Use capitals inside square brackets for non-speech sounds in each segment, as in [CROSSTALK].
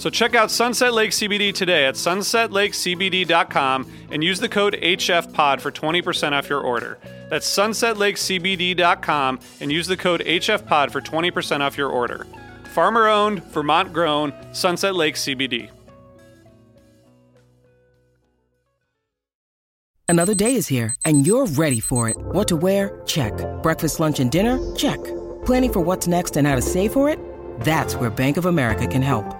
So check out Sunset Lake CBD today at sunsetlakecbd.com and use the code HFPOD for 20% off your order. That's sunsetlakecbd.com and use the code HFPOD for 20% off your order. Farmer owned, Vermont grown, Sunset Lake CBD. Another day is here, and you're ready for it. What to wear? Check. Breakfast, lunch, and dinner? Check. Planning for what's next and how to save for it? That's where Bank of America can help.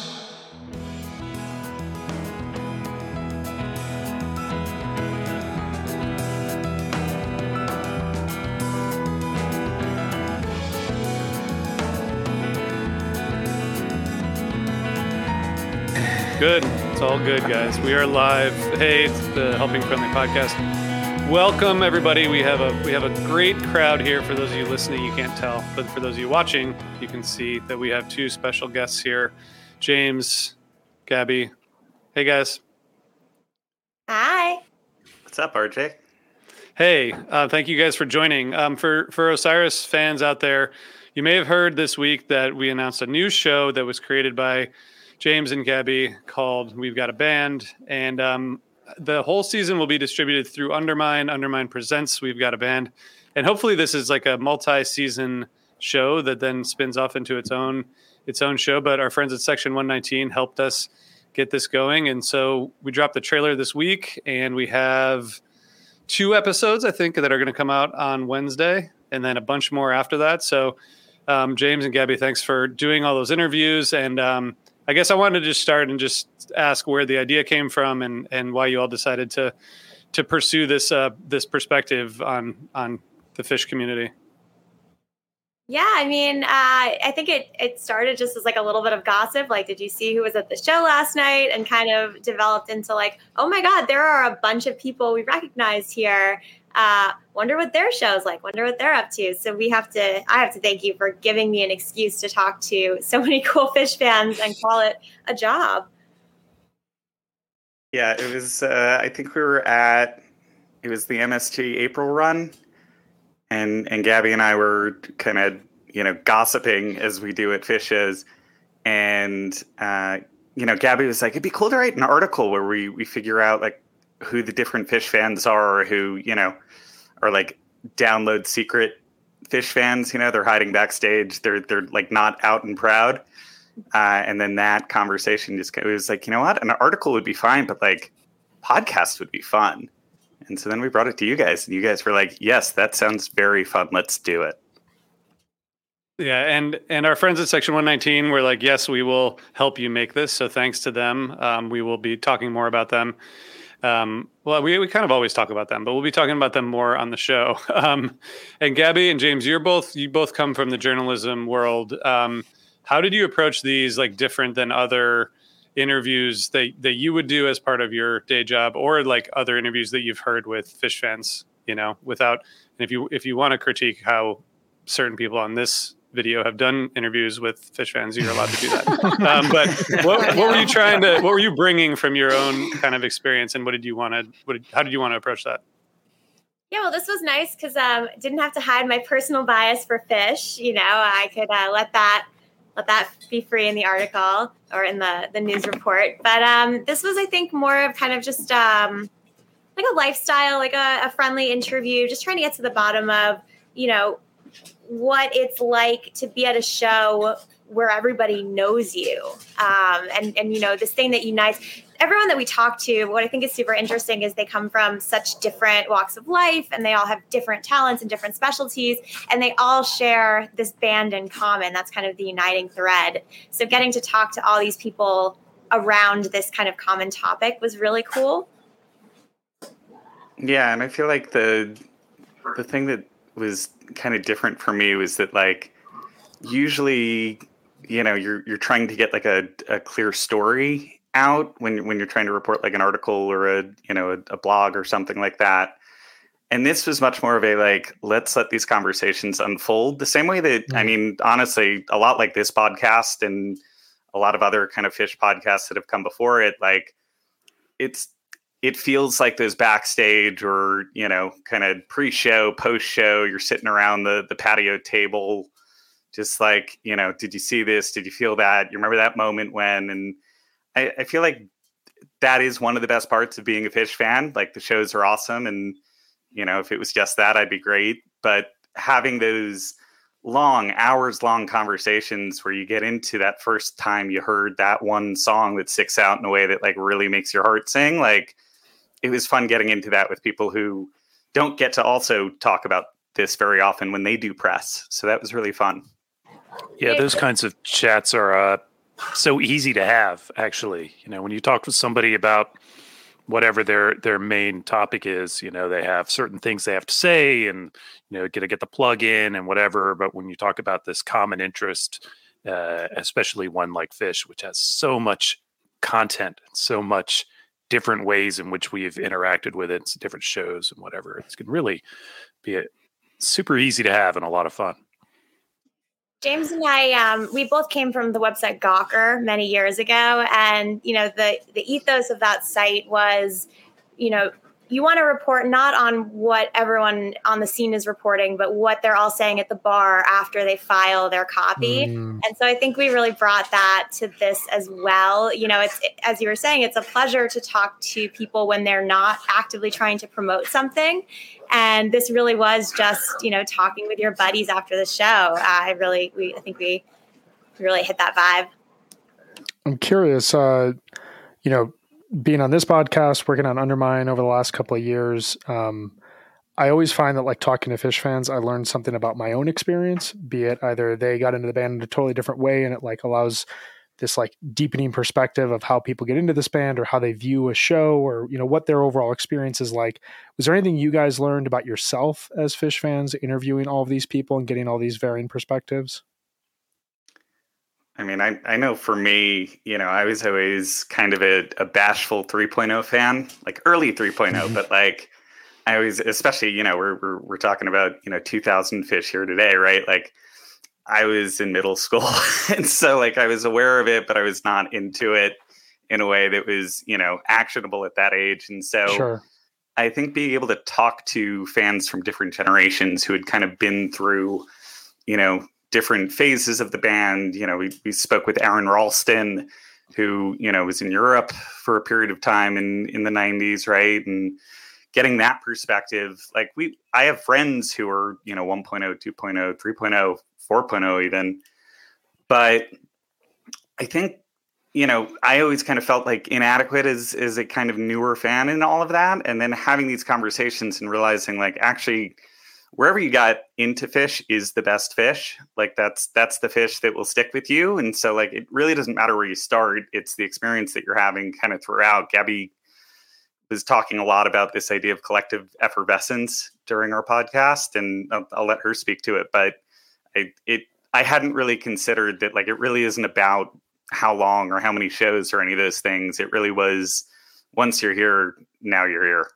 Good. It's all good, guys. We are live. Hey, it's the Helping Friendly podcast. Welcome, everybody. We have a we have a great crowd here. For those of you listening, you can't tell, but for those of you watching, you can see that we have two special guests here, James, Gabby. Hey, guys. Hi. What's up, RJ? Hey, uh, thank you guys for joining. Um, for for Osiris fans out there, you may have heard this week that we announced a new show that was created by James and Gabby called "We've Got a Band," and um, the whole season will be distributed through Undermine. Undermine presents "We've Got a Band," and hopefully, this is like a multi-season show that then spins off into its own its own show. But our friends at Section One Nineteen helped us get this going, and so we dropped the trailer this week, and we have two episodes I think that are going to come out on Wednesday, and then a bunch more after that. So. Um, James and Gabby, thanks for doing all those interviews. And um, I guess I wanted to just start and just ask where the idea came from and, and why you all decided to to pursue this uh, this perspective on on the Phish community. Yeah, I mean, uh, I think it it started just as like a little bit of gossip. Like, did you see who was at the show last night? And kind of developed into like, oh my God, there are a bunch of people we recognize here. Uh, wonder what their show's like. Wonder what they're up to. So we have to. I have to thank you for giving me an excuse to talk to so many [LAUGHS] cool Phish fans and call it a job. Yeah, it was. Uh, I think we were at. It was the MSG April run, and and Gabby and I were kind of you know gossiping as we do at Fishes, and uh, you know Gabby was like, it'd be cool to write an article where we we figure out like who the different Phish fans are, or who you know are like download secret Phish fans. You know, they're hiding backstage. They're they're like not out and proud. Uh, and then that conversation just it was like, you know what, an article would be fine, but like podcast would be fun. And so then we brought it to you guys, and you guys were like, "Yes, that sounds very fun. Let's do it." Yeah, and and our friends at Section 119 were like, "Yes, we will help you make this." So thanks to them, um, we will be talking more about them. Um, well, we we kind of always talk about them, but we'll be talking about them more on the show. [LAUGHS] Um, and Gabby and James, you're both you both come from the journalism world. Um, how did you approach these like different than other interviews that that you would do as part of your day job, or like other interviews that you've heard with Phish fans? You know, without and if you if you want to critique how certain people on this video have done interviews with Phish fans, you're allowed to do that. [LAUGHS] um, but what, [LAUGHS] what were you trying to? What were you bringing from your own kind of experience, and what did you want to? What did, how did you want to approach that? Yeah, well, this was nice because um, didn't have to hide my personal bias for Phish. You know, I could uh, let that let that be free in the article or in the the news report. But um, this was, I think, more of kind of just um, like a lifestyle, like a, a friendly interview, just trying to get to the bottom of, you know, what it's like to be at a show where everybody knows you. Um, and and you know this thing that unites everyone that we talk to what i think is super interesting is they come from such different walks of life and they all have different talents and different specialties and they all share this band in common that's kind of the uniting thread. So getting to talk to all these people around this kind of common topic was really cool. Yeah and i feel like the the thing that was kind of different for me was that like usually you know you're you're trying to get like a, a clear story out when when you're trying to report like an article or a you know a, a blog or something like that and this was much more of a like let's let these conversations unfold the same way that mm-hmm. i mean honestly a lot like this podcast and a lot of other kind of Phish podcasts that have come before it like it's it feels like those backstage or you know kind of pre-show post-show you're sitting around the the patio table just like you know did you see this? Did you feel that? You remember that moment when and I, I feel like that is one of the best parts of being a Phish fan like the shows are awesome and you know if it was just that i'd be great but having those long hours long conversations where you get into that first time you heard that one song that sticks out in a way that like really makes your heart sing like it was fun getting into that with people who don't get to also talk about this very often when they do press so that was really fun yeah, those kinds of chats are uh, so easy to have. Actually, you know, when you talk with somebody about whatever their their main topic is, you know, they have certain things they have to say, and you know, get to get the plug in and whatever. But when you talk about this common interest, uh, especially one like Phish, which has so much content, so much different ways in which we've interacted with it, different shows and whatever, it can really be a, super easy to have and a lot of fun. James and I, um, we both came from the website Gawker many years ago, and you know the the ethos of that site was, you know, you want to report not on what everyone on the scene is reporting, but what they're all saying at the bar after they file their copy. Mm. And so I think we really brought that to this as well. You know, it's as you were saying, it's a pleasure to talk to people when they're not actively trying to promote something. And this really was just, you know, talking with your buddies after the show. Uh, I really, we, I think we really hit that vibe. I'm curious, uh, you know, being on this podcast, working on Undermine over the last couple of years, um, I always find that like talking to Phish fans, I learned something about my own experience. Be it either they got into the band in a totally different way, and it like allows this like deepening perspective of how people get into this band or how they view a show or you know what their overall experience is like. Was there anything you guys learned about yourself as Phish fans interviewing all of these people and getting all these varying perspectives? I mean, I, I know for me, you know, I was always kind of a, a bashful 3.0 fan, like early 3.0, mm-hmm. but like I was, especially, you know, we're, we're, we're talking about, you know, 2000 Phish here today, right? Like I was in middle school. [LAUGHS] and so like I was aware of it, but I was not into it in a way that was, you know, actionable at that age. And so sure. I think being able to talk to fans from different generations who had kind of been through, you know, different phases of the band. You know, we, we spoke with Aron Ralston, who, you know, was in Europe for a period of time in, in the 90s, right? And getting that perspective, like we, I have friends who are, you know, 1.0, 2.0, 3.0, 4.0 even. But I think, you know, I always kind of felt like inadequate as, as a kind of newer fan in all of that. And then having these conversations and realizing like actually – wherever you got into Phish is the best Phish. Like that's that's the Phish that will stick with you. And so like it really doesn't matter where you start. It's the experience that you're having kind of throughout. Gabby was talking a lot about this idea of collective effervescence during our podcast, and I'll, I'll let her speak to it. But I, it I hadn't really considered that like it really isn't about how long or how many shows or any of those things. It really was once you're here, now you're here.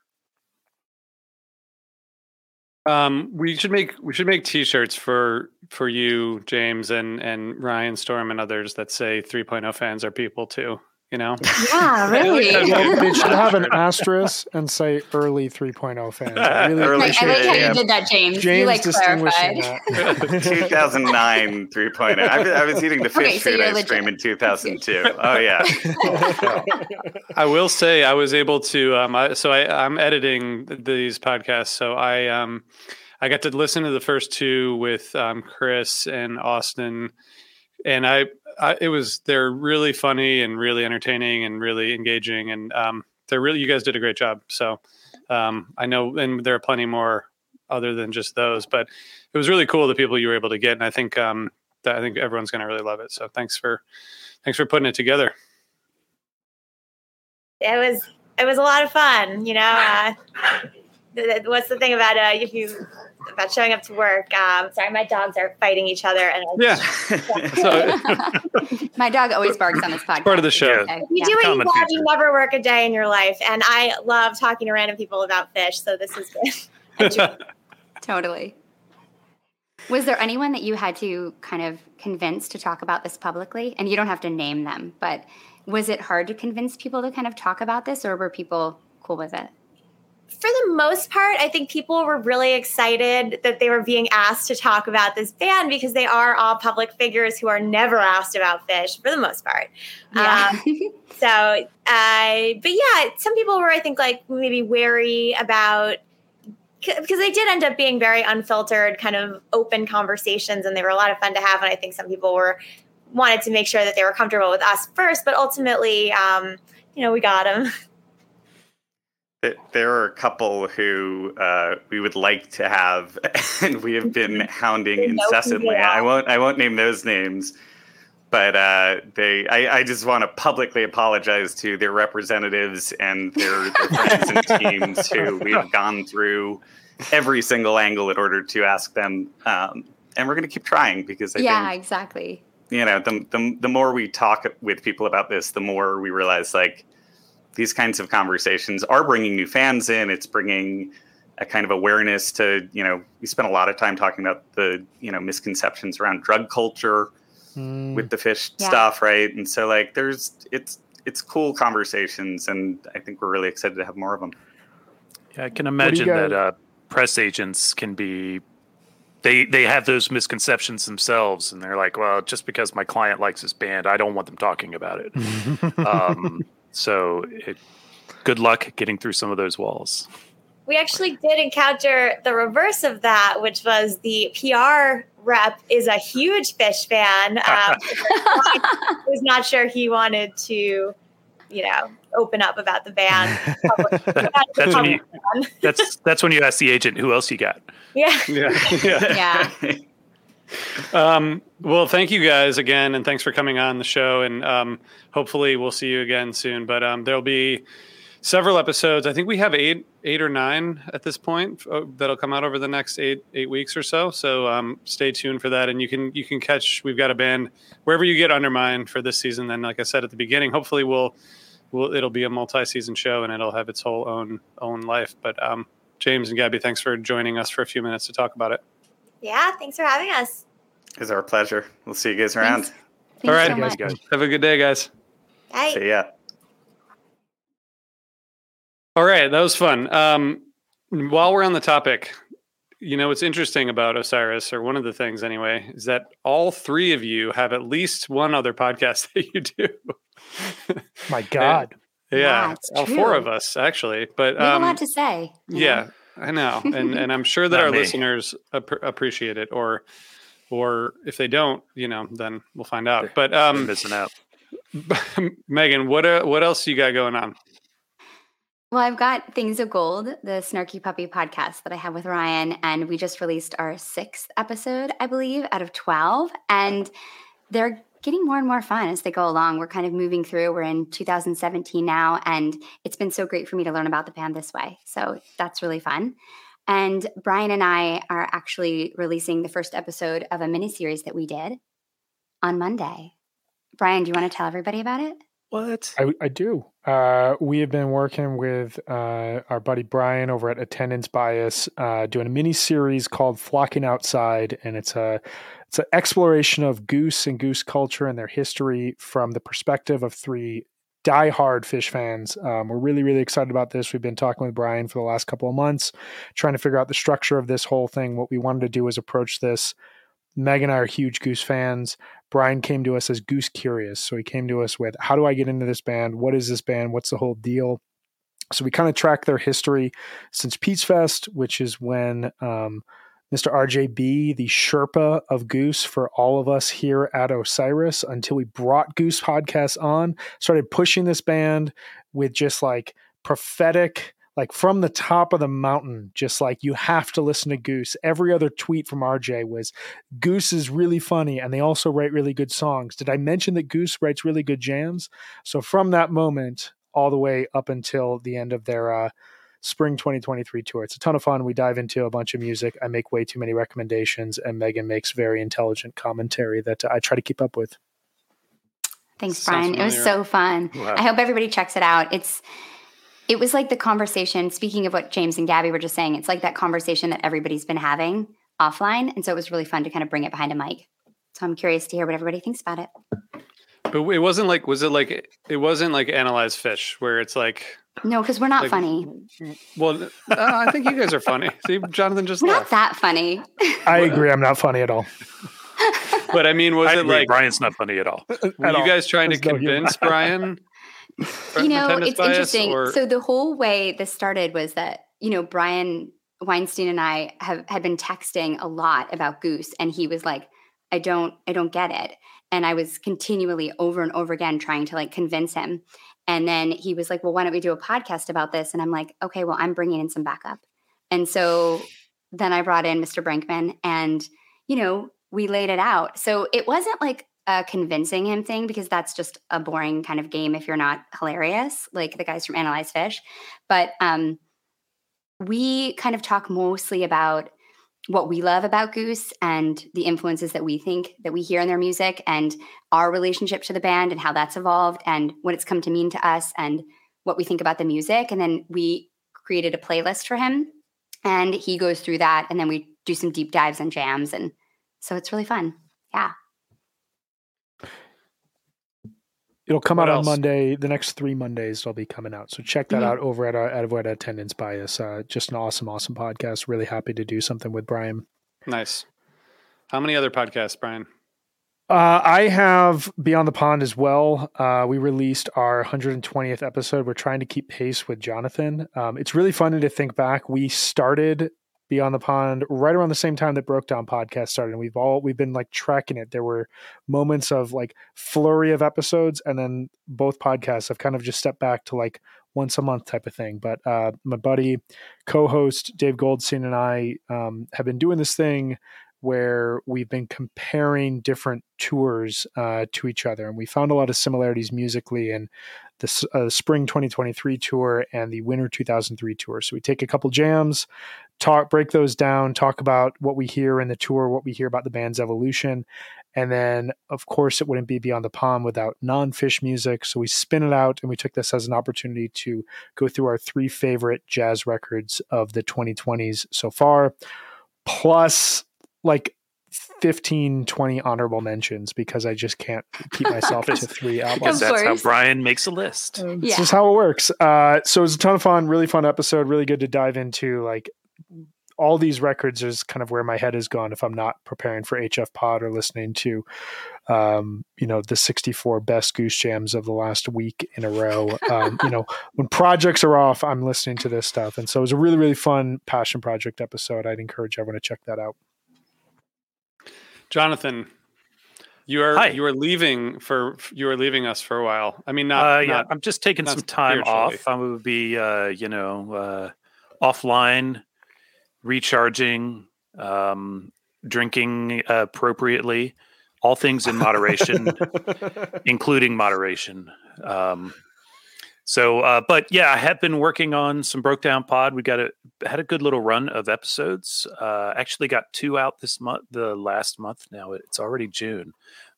Um, we should make we should make T-shirts for for you, James, and and Ryan Storm and others that say 3.0 fans are people too. You know, Yeah, [LAUGHS] really. They should have an [LAUGHS] asterisk and say early 3.0 fans. I really Early Like, I like how you did that, James. James you like distinguishing clarified. that. [LAUGHS] 2009 3.0. I was, I was eating the Phish Okay, so food you're ice legit. cream in 2002. Oh yeah. I will say I was able to. Um, I, so I, I'm editing these podcasts, so I um, I got to listen to the first two with um, Chris and Austin, and I, I it was they're really funny and really entertaining and really engaging, and um, they're really you guys did a great job. So um, I know, and there are plenty more other than just those, but it was really cool the people you were able to get, and I think um, that I think everyone's going to really love it. So thanks for thanks for putting it together. it was it was a lot of fun. You know, uh, what's the thing about uh, if you about showing up to work? Um, sorry, my dogs are fighting each other, and I- Yeah. [LAUGHS] So [LAUGHS] My dog always barks on this podcast. part of the show. Okay, you yeah. do what you love. You never work a day in your life, and I love talking to random people about fish. So this is good. [LAUGHS] Totally. Was there anyone that you had to kind of convince to talk about this publicly? And you don't have to name them, but was it hard to convince people to kind of talk about this, or were people cool with it? For the most part, I think people were really excited that they were being asked to talk about this band because they are all public figures who are never asked about Phish for the most part. Um, [LAUGHS] so, uh, but yeah, some people were, I think, like maybe wary about because they did end up being very unfiltered, kind of open conversations, and they were a lot of fun to have. And I think some people were wanted to make sure that they were comfortable with us first, but ultimately, um, you know, we got them. [LAUGHS] There- are a couple who uh, we would like to have, [LAUGHS] and we have been hounding know who incessantly. I won't. I won't name those names, but uh, they. I, I just want to publicly apologize to their representatives and their, their friends and [LAUGHS] teams who we have gone through every single angle in order to ask them. Um, and we're going to keep trying because I yeah, think exactly. you know the, the the more we talk with people about this, the more we realize like these kinds of conversations are bringing new fans in. It's bringing a kind of awareness to you know we spent a lot of time talking about the you know misconceptions around drug culture Mm, with the Phish Yeah. stuff, right? And so like there's it's it's cool conversations, and I think we're really excited to have more of them. Yeah, I can imagine that uh, press agents can be they they have those misconceptions themselves, and they're like, well, just because my client likes this band, I don't want them talking about it. [LAUGHS] um, so, it, good luck getting through some of those walls. we actually did encounter the reverse of that, which was the PR rep is a huge Phish fan. [LAUGHS] Um, [LAUGHS] was not sure he wanted to, you know, open up about the band. [LAUGHS] That's when you that's that's when you ask the agent, who else you got? yeah. Yeah. yeah. Yeah. Um, well, thank you guys again, and thanks for coming on the show. And um, hopefully, we'll see you again soon. But um, there'll be several episodes. I think we have eight, eight or nine at this point uh, that'll come out over the next eight, eight weeks or so. So um, stay tuned for that. And you can you can catch. We've got a band wherever you get Undermine for this season. Then, like I said at the beginning, hopefully we'll. We'll, it'll be a multi-season show and it'll have its whole own own life. But um, James and Gabby, thanks for joining us for a few minutes to talk about it. Yeah. Thanks for having us. It's our pleasure. We'll see you guys around. Thanks. All right, so guys, much. guys. Have a good day, guys. Bye. See ya. All right, that was fun. Um, while we're on the topic, you know what's interesting about Osiris, or one of the things anyway, is that all three of you have at least one other podcast [LAUGHS] that you do. My God. yeah, Yeah, it's all four of us actually. But We have um, a lot to say. you know? yeah, I know, and and I'm sure that Not our me. listeners ap- appreciate it, or or if they don't, you know, then we'll find out. But You're um, missing out. [LAUGHS] Megan, what uh, what else you got going on? Well, I've got Things of Gold, the Snarky Puppy podcast that I have with Ryan, and we just released our sixth episode, I believe, out of 12. And they're getting more and more fun as they go along. We're kind of moving through. We're in 2017 now, and it's been so great for me to learn about the band this way. So that's really fun. And Brian and I are actually releasing the first episode of a mini series that we did on Monday. Brian, do you want to tell everybody about it? What? I, I do. Uh, we have been working with uh, our buddy Brian over at Attendance Bias, uh, doing a mini series called "Flocking Outside," and it's a it's an exploration of goose and goose culture and their history from the perspective of three diehard Phish fans. Um, we're really, really excited about this. We've been talking with Brian for the last couple of months, trying to figure out the structure of this whole thing. What we wanted to do is approach this. Meg and I are huge Goose fans. Brian came to us as Goose curious. So he came to us with, How do I get into this band? What is this band? What's the whole deal? So we kind of track their history since Peach Fest, which is when um, Mr. RJB, the Sherpa of Goose for all of us here at Osiris, until we brought Goose Podcast on, started pushing this band with just like prophetic, like from the top of the mountain, just like you have to listen to Goose. Every other tweet from RJ was Goose is really funny and they also write really good songs. Did I mention that Goose writes really good jams? So from that moment, all the way up until the end of their uh, spring 2023 tour. It's a ton of fun. We dive into a bunch of music. I make way too many recommendations, and Megan makes very intelligent commentary that uh, I try to keep up with. Thanks, Brian. It was so fun. Wow. I hope everybody checks it out. It's it was like the conversation. Speaking of what James and Gabby were just saying, it's like that conversation that everybody's been having offline, and so it was really fun to kind of bring it behind a mic. So I'm curious to hear what everybody thinks about it. But it wasn't like was it like it wasn't like Analyze Phish where it's like no, because we're not like, funny. Well, uh, I think you guys are funny. [LAUGHS] See, Jonathan just we're left. not that funny. I agree. I'm not funny at all. [LAUGHS] but I mean, was I it agree. like Brian's not funny at all? Were at you guys trying There's to no convince [LAUGHS] Brian? you know, it's interesting. Or? So the whole way this started was that you know Brian Weinstein and I have had been texting a lot about Goose, and he was like, "I don't, I don't get it." And I was continually over and over again trying to like convince him. And then he was like, well, why don't we do a podcast about this? And I'm like, okay, well, I'm bringing in some backup. And so then I brought in Mr. Brinkman and, you know, we laid it out. So it wasn't like a convincing him thing because that's just a boring kind of game if you're not hilarious, like the guys from Analyze Phish. But um, we kind of talk mostly about what we love about Goose and the influences that we think that we hear in their music and our relationship to the band and how that's evolved and what it's come to mean to us and what we think about the music. And then we created a playlist for him and he goes through that and then we do some deep dives and jams. And so it's really fun. Yeah. It'll come what out else? on Monday. The next three Mondays it'll be coming out. So check that mm-hmm. out over at our at, at Attendance Bias. Uh, just an awesome, awesome podcast. Really happy to do something with Brian. Nice. How many other podcasts, Brian? Uh, I have Beyond the Pond as well. Uh, we released our 120th episode. We're trying to keep pace with Jonathan. Um, it's really funny to think back. We started Beyond the Pond right around the same time that Broke Down podcast started. And we've all we've been like tracking it. There were moments of like flurry of episodes, and then both podcasts have kind of just stepped back to like once a month type of thing. But uh, my buddy, co-host Dave Goldstein, and I um, have been doing this thing where we've been comparing different tours uh, to each other, and we found a lot of similarities musically in the uh, spring 2023 tour and the winter 2003 tour. So we take a couple jams, talk, break those down, talk about what we hear in the tour, what we hear about the band's evolution, and then of course it wouldn't be Beyond the Pond without non-Phish music. So we spin it out, and we took this as an opportunity to go through our three favorite jazz records of the 2020s so far, plus like 15 20 honorable mentions because i just can't keep myself to [LAUGHS] three albums. that's how brian makes a list. Um, yeah. this is how it works. Uh, so it was a ton of fun really fun episode really good to dive into like all these records is kind of where my head has gone if i'm not preparing for hf pod or listening to um, you know the 64 best goose jams of the last week in a row. Um, you know [LAUGHS] when projects are off i'm listening to this stuff. And so it was a really really fun passion project episode. I'd encourage everyone to check that out Jonathan, you are Hi. you are leaving for you are leaving us for a while. I mean, not, uh, yeah. Not, I'm just taking some time off. I will be, uh, you know, uh, offline, recharging, um, drinking appropriately, all things in moderation, [LAUGHS] including moderation. Um, so, uh, but yeah, I have been working on some broke down pod. We got a had a good little run of episodes. Uh, actually, got two out this month. The last month now. It's already June.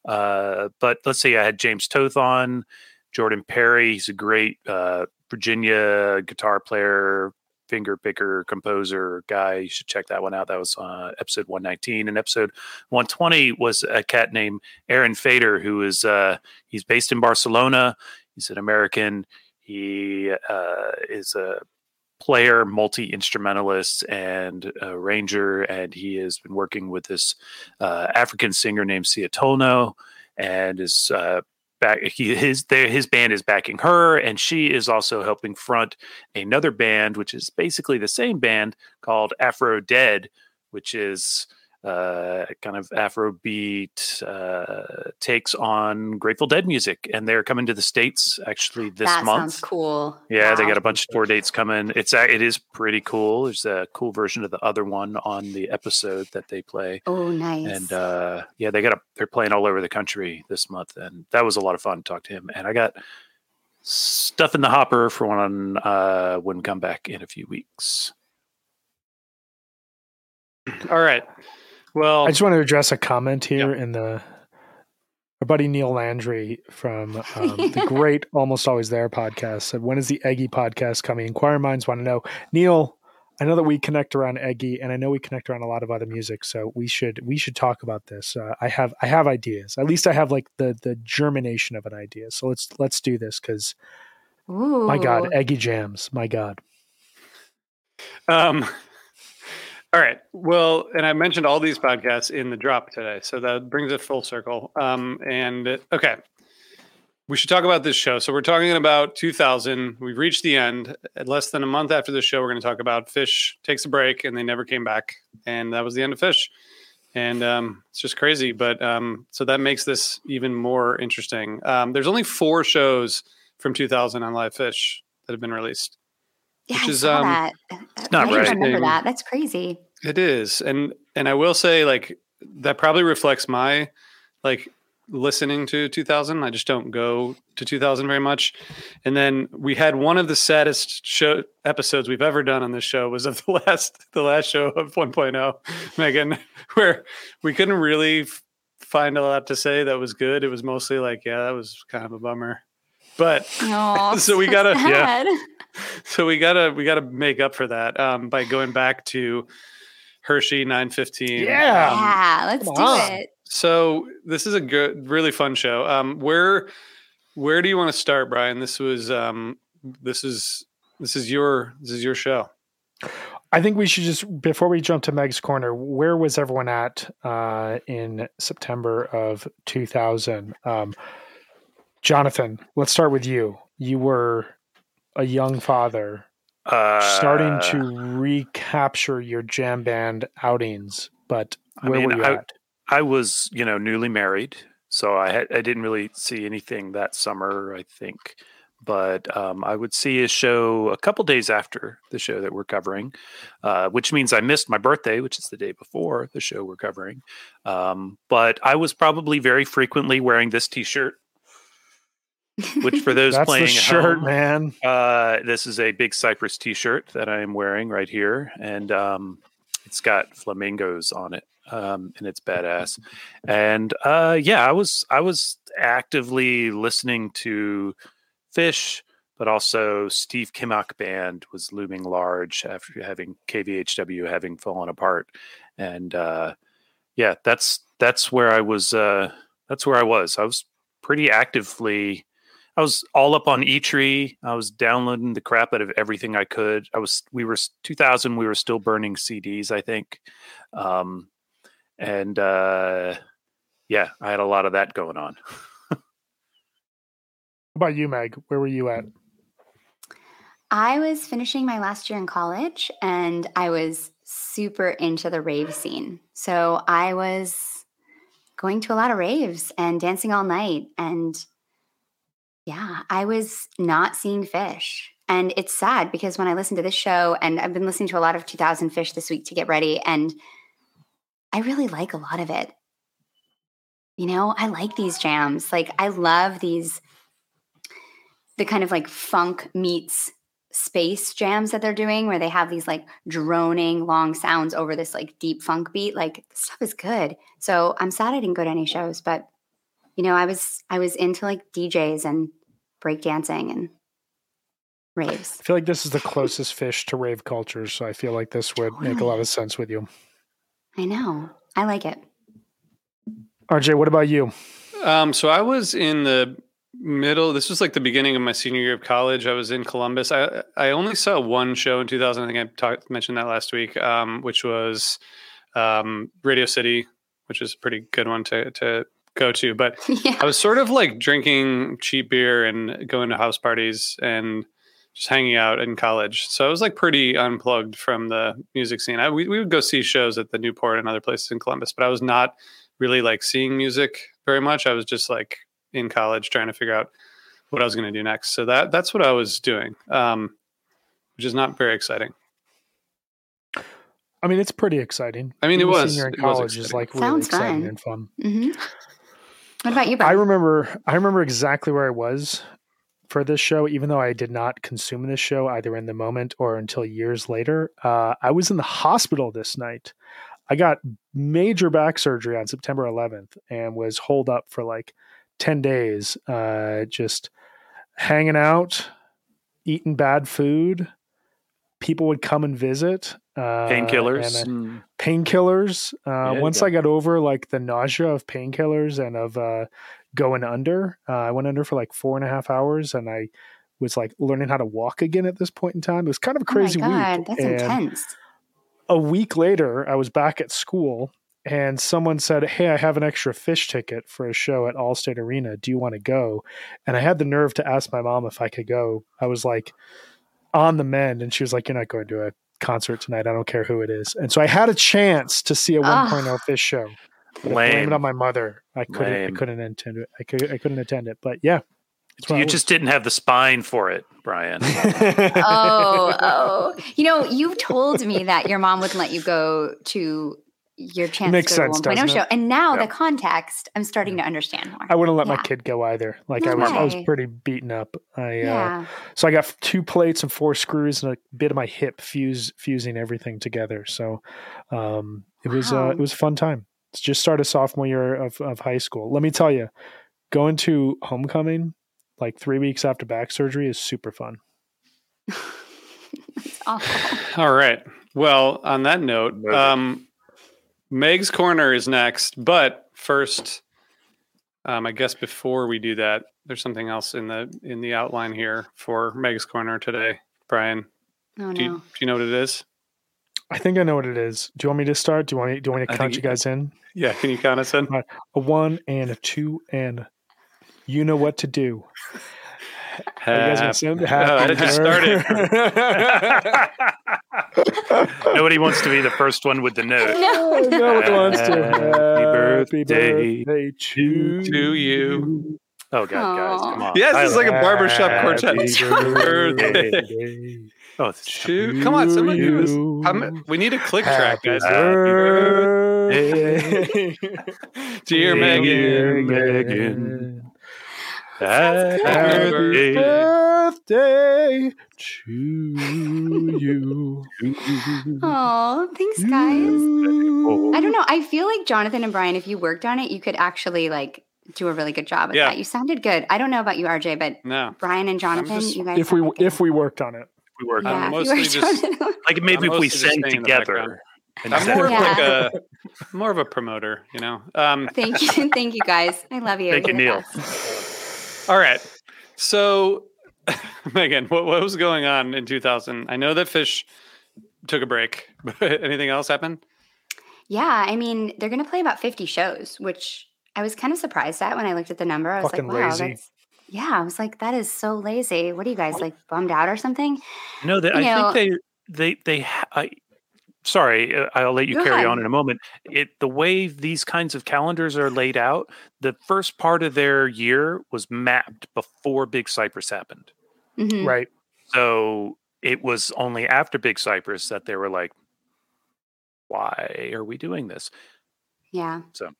Uh, but let's see, I had James Toth on, Jordan Perry. He's a great uh, Virginia guitar player, finger picker, composer guy. You should check that one out. That was uh, episode 119. And episode 120 was a cat named Aaron Fader, who is uh, he's based in Barcelona He's an American. He uh, is a player, multi instrumentalist, and arranger, and he has been working with this uh, African singer named Siatolno, and is uh, back. He, his his band is backing her, and she is also helping front another band, which is basically the same band called Afro Dead, which is uh, kind of Afrobeat uh, takes on Grateful Dead music, and they're coming to the states actually this that month. sounds cool. Yeah, they got a bunch of tour dates coming. It's a- it is pretty cool. There's a cool version of the other one on the episode that they play, Oh, nice. and uh, yeah, they got a they're playing all over the country this month, and that was a lot of fun to talk to him. And I got stuff in the hopper for when uh, when come back in a few weeks. All right. Well, I just want to address a comment here in the our buddy Neil Landry from um, the [LAUGHS] great Almost Always There podcast said, "When is the Eggy podcast coming?" Inquiring minds want to know. Neil, I know that we connect around Eggy, and I know we connect around a lot of other music, so we should we should talk about this. Uh, I have I have ideas. At least I have like the the germination of an idea. So let's let's do this because my God, Eggy jams, my God. Um, all right. Well, and I mentioned all these podcasts in the drop today, so that brings it full circle. Um, and okay, we should talk about this show. So we're talking about 2000. We've reached the end. At less than a month after the show, we're going to talk about Phish takes a break, and they never came back, and that was the end of Phish. And um, it's just crazy, but um, so that makes this even more interesting. Um, there's only four shows from 2000 on LivePhish that have been released. Yeah, which I is, saw um, that. it's not I right. remember that. That's crazy. It is, and and I will say, like that probably reflects my like listening to 2000. I just don't go to 2000 very much. And then we had one of the saddest show episodes we've ever done on this show was of the [LAUGHS] last the last show of 1.0, Megan, [LAUGHS] where we couldn't really f- find a lot to say that was good. It was mostly like, yeah, that was kind of a bummer. But Oh, [LAUGHS] So we gotta- yeah. so we gotta we gotta make up for that um, by going back to Hershey 915. Yeah. Um, Yeah, let's do on. it. so this is a good, really fun show. Um, where where do you want to start, Brian? This was um, this is this is your this is your show. I think we should just before we jump to Meg's corner, where was everyone at uh, in September of 2000? Um, Jonathan, let's start with you. You were a young father, Uh, starting to recapture your jam band outings, but I where mean, were you I- at? I was, you know, newly married, so I had I didn't really see anything that summer. I think, but um, I would see a show a couple days after the show that we're covering, uh, which means I missed my birthday, which is the day before the show we're covering. Um, but I was probably very frequently wearing this T-shirt, which for those [LAUGHS] playing the shirt, home, man. uh, this is a big Cypress T-shirt that I am wearing right here, and um, it's got flamingos on it, um, and it's badass. And uh, yeah, I was I was actively listening to Phish, but also Steve Kimock Band was looming large after having KVHW having fallen apart, and uh, yeah, that's that's where I was. Uh, that's where I was. I was pretty actively. I was all up on eTree. I was downloading the crap out of everything I could. I was. We were 2000. We were still burning CDs. I think, um, and uh, yeah, I had a lot of that going on. [LAUGHS] How about you, Meg? Where were you at? I was finishing my last year in college and I was super into the rave scene. So I was going to a lot of raves and dancing all night. And yeah, I was not seeing Phish. And it's sad because when I listen to this show, and I've been listening to a lot of 2000 Phish this week to get ready, and I really like a lot of it. You know, I like these jams. Like, I love these, the kind of like funk meets space jams that they're doing where they have these like droning long sounds over this like deep funk beat like stuff is good so i'm sad i didn't go to any shows but you know i was i was into like djs and breakdancing and raves I feel like this is the closest Phish to rave culture, so I feel like this would make a lot of sense with you. i know i like it RJ, what about you? Um, so I was in the middle. This was like the beginning of my senior year of college. I was in Columbus. I I only saw one show in 2000. I think I talked mentioned that last week, um, which was um, Radio City, which is a pretty good one to to go to. But [LAUGHS] yeah. I was sort of like drinking cheap beer and going to house parties and just hanging out in college. So I was like pretty unplugged from the music scene. I, we, we would go see shows at the Newport and other places in Columbus, but I was not really like seeing music very much. I was just like in college trying to figure out what I was going to do next. So that that's what I was doing, um, which is not very exciting. I mean, it's pretty exciting. I mean, it Being a was- Senior in it was college is like really Sounds exciting fun. and fun. hmm What about you, I remember I remember exactly where I was for this show, even though I did not consume this show either in the moment or until years later. Uh, I was in the hospital this night. I got major back surgery on September 11th and was holed up for like 10 days, uh, just hanging out, eating bad food. People would come and visit. Uh, Painkillers. and, uh, painkillers. Uh, Yeah, once yeah. I got over like the nausea of painkillers and of uh, going under, uh, I went under for like four and a half hours, and I was like learning how to walk again at this point in time. It was kind of a crazy oh my God, week. that's and intense. a week later, I was back at school, and someone said, "Hey, I have an extra Phish ticket for a show at Allstate Arena. Do you want to go?" And I had the nerve to ask my mom if I could go. I was like on the mend, and she was like, "You're not going to a concert tonight. I don't care who it is." And so I had a chance to see a Ah. 1.0 Phish show. But I blame it on my mother. I couldn't. I couldn't attend it. I could. I couldn't attend it. But yeah, You just didn't have the spine for it, Brian. oh, [LAUGHS] oh. You know, you've told me that your mom wouldn't let you go to your chance Makes to go sense, to 1.0 doesn't show. it? And now Yeah. the context, I'm starting to understand more. I wouldn't let my kid go either. Like No I was. I was pretty beaten up. I. Uh, yeah. So I got two plates and four screws and a bit of my hip fuse fusing everything together. So um, it was uh, it was a fun time. It's just started sophomore year of, of high school. Let me tell you, going to homecoming like three weeks after back surgery is super fun. [LAUGHS] It's awful. [LAUGHS] All right. Well, on that note, um, Meg's corner is next, but first, um, I guess before we do that, there's something else in the in the outline here for Meg's corner today. Brian, Oh, do you, no. do you know what it is? I think I know what it is. Do you want me to start? Do you want me, do you want me to I count you you- guys in? Yeah, can you count us in? A one and a two and you know what to do. Are you guys gonna sing? Oh, it just started. [LAUGHS] [LAUGHS] [LAUGHS] Nobody wants to be the first one with the note. No. no one wants to. Happy birthday to, to you. Oh God, guys, come on! Yes, it's like a barbershop quartet. Happy Birthday. birthday Oh, it's Two. Come on, someone do this. I'm- we need a click track, Happy guys. birthday, [LAUGHS] Dear Dear Megan. Megan. Sounds Happy good. birthday to you. Oh, thanks, guys. I don't know. I feel like Jonathan and Brian, if you worked on it, you could actually like do a really good job at Yeah. that. You sounded good. I don't know about you, RJ, but No. Brian and Jonathan, just- you guys. If we good. if we worked on it, We work I'm on yeah, mostly if you just- worked on it. like maybe I'm if we sang staying in the background. together. I'm more of- of Yeah. like a more of a promoter, you know. Um, Thank you, [LAUGHS] thank you, guys. I love you. Thank you, You're the Neil. best. all right. So, [LAUGHS] Megan, what, what was going on in 2000? I know that Phish took a break, [LAUGHS] but anything else happen? Yeah, I mean, they're going to play about 50 shows, which I was kind of surprised at when I looked at the number. I was Fucking like, wow, lazy. that's. Yeah, I was like, that is so lazy. What are you guys like bummed out or something? No, they, I know- think they they they. I, sorry, uh, I'll let you carry ahead. on in a moment. It the way these kinds of calendars are laid out, the first part of their year was mapped before Big Cypress happened. Mhm. right? So it was only after Big Cypress that they were like, "Why are we doing this?" Yeah. So.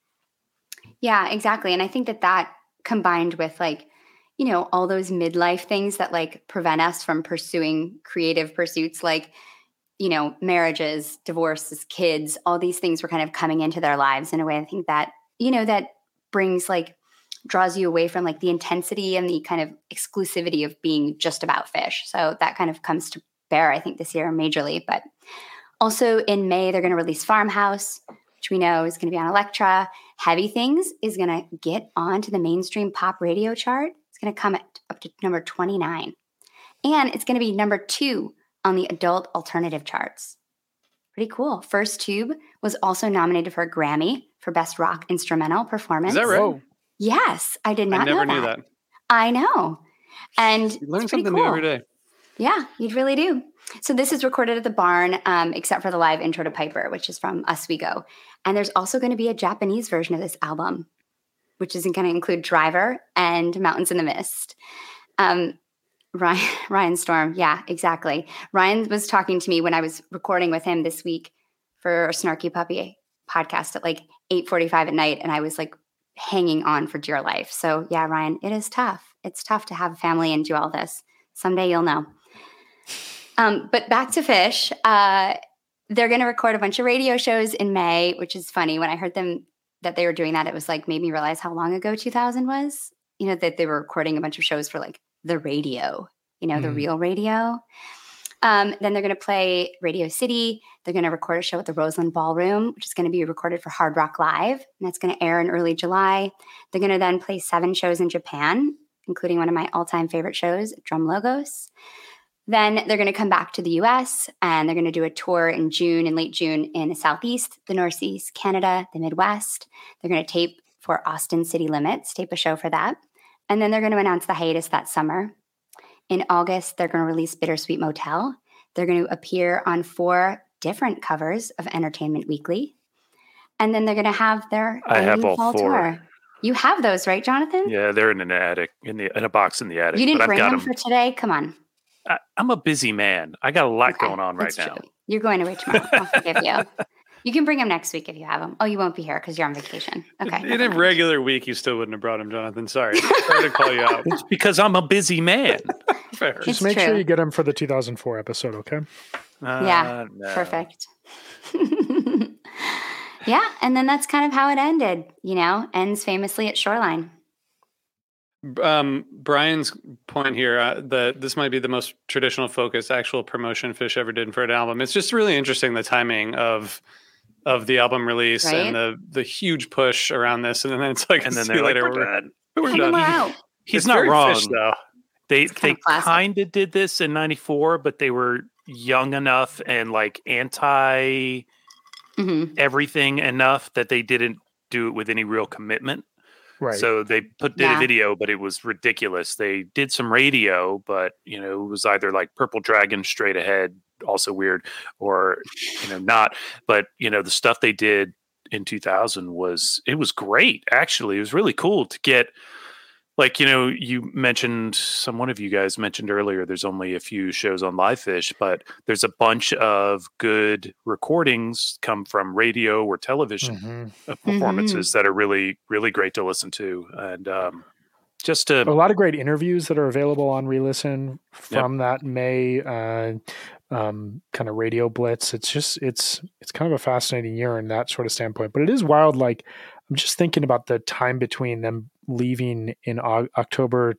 Yeah, exactly. And I think that that combined with like, you know, all those midlife things that like prevent us from pursuing creative pursuits like, you know, marriages, divorces, kids, all these things were kind of coming into their lives in a way I think that, you know, that brings like draws you away from like the intensity and the kind of exclusivity of being just about Phish. So that kind of comes to bear I think this year majorly, but also in May they're going to release Farmhouse, which we know is going to be on Elektra. Heavy Things is going to get onto the mainstream pop radio chart. It's It's going to come at, up to number 29. And it's going to be number two on the adult alternative charts. Pretty cool. First Tube was also nominated for a Grammy for Best Rock Instrumental Performance. Is that right? Whoa. Yes, I did not I never know knew that. that. I know. And You learn something new every day. Yeah, you'd really do. So this is recorded at the barn, um, except for the live intro to Piper, which is from Us We Go. And there's also going to be a Japanese version of this album, which is going to include Driver and Mountains in the Mist. Um, Ryan, [LAUGHS] Ryan Storm, yeah, exactly. Ryan was talking to me when I was recording with him this week for Snarky Puppy podcast at like 8:45 at night, and I was like hanging on for dear life. So yeah, Ryan, it is tough. It's tough to have a family and do all this. Someday you'll know. Um, but back to Phish. Uh, they're going to record a bunch of radio shows in May, which is funny. When I heard them that they were doing that, it was like made me realize how long ago 2000 was. You know that they were recording a bunch of shows for like the radio. You know, the Mhm. real radio. Um, then they're going to play Radio City. They're going to record a show at the Roseland Ballroom, which is going to be recorded for Hard Rock Live, and that's going to air in early July. They're going to then play seven shows in Japan, including one of my all-time favorite shows, Drum Logos. Then they're going to come back to the US and they're going to do a tour in June and late June in the Southeast, the Northeast, Canada, the Midwest. They're going to tape for Austin City Limits, tape a show for that. And then they're going to announce the hiatus that summer. In August, they're going to release Bittersweet Motel. They're going to appear on four different covers of Entertainment Weekly. And then they're going to have their I have all four. tour. You have those, right, Jonathan? Yeah, they're in an attic in the in a box in the attic. You didn't bring them 'em. for today? Come on. I, I'm a busy man. I got a lot Okay, going on right now. true. You're going away tomorrow. I'll forgive you. [LAUGHS] You can bring them next week if you have them. Oh, you won't be here because you're on vacation. Okay. In a regular week, you still wouldn't have brought him, Jonathan. Sorry. [LAUGHS] Sorry to call you out. It's because I'm a busy man. [LAUGHS] Fair. It's Just make sure you get them for the 2004 episode, okay? Yeah, Uh, no. Perfect. [LAUGHS] yeah, and then that's kind of how it ended. You know, ends famously at Shoreline. Um, Brian's point here uh, that this might be the most traditional focus actual promotion Phish ever did for an album. It's just really interesting the timing of of the album release Right? and the the huge push around this, and then it's like, And [LAUGHS] then they're you like, later, we're done. we're done. [LAUGHS] out. He's It's not wrong. Phish, though. They kinda they kind of did this in '94, but they were young enough and like anti hmm everything enough that they didn't do it with any real commitment. Right. So they put did Yeah. a video, but it was ridiculous. They did some radio, but you know it was either like Purple Dragon straight ahead, also weird, or you know not. But you know the stuff they did in 2000 was it was great. Actually, it was really cool to get. Like you know, you mentioned some one of you guys mentioned earlier. There's only a few shows on LivePhish, but there's a bunch of good recordings come from radio or television Mhm. uh, performances that are really really great to listen to and um just to a lot of great interviews that are available on re-listen from that May uh, um, kind of radio blitz. It's just it's it's kind of a fascinating year in that sort of standpoint. But it is wild. Like I'm just thinking about the time between them leaving in Au- October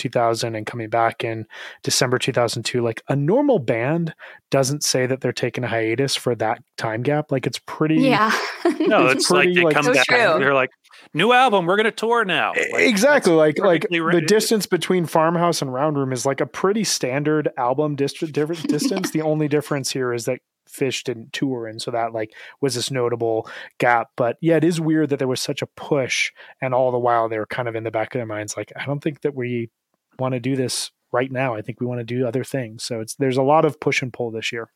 2000 and coming back in December 2002. Like a normal band doesn't say that they're taking a hiatus for that time gap. Like it's pretty. Yeah. [LAUGHS] no it's it's like pretty, they like- come So back true. they're like new album we're gonna tour now Like, exactly like like perfectly the distance between farmhouse and round room is like a pretty standard album dist- different [LAUGHS] distance the only difference here is that Phish didn't tour and so that like was this notable gap but yeah it is weird that there was such a push and all the while they were kind of in the back of their minds like i don't think that we want to do this right now i think we want to do other things so it's there's a lot of push and pull this year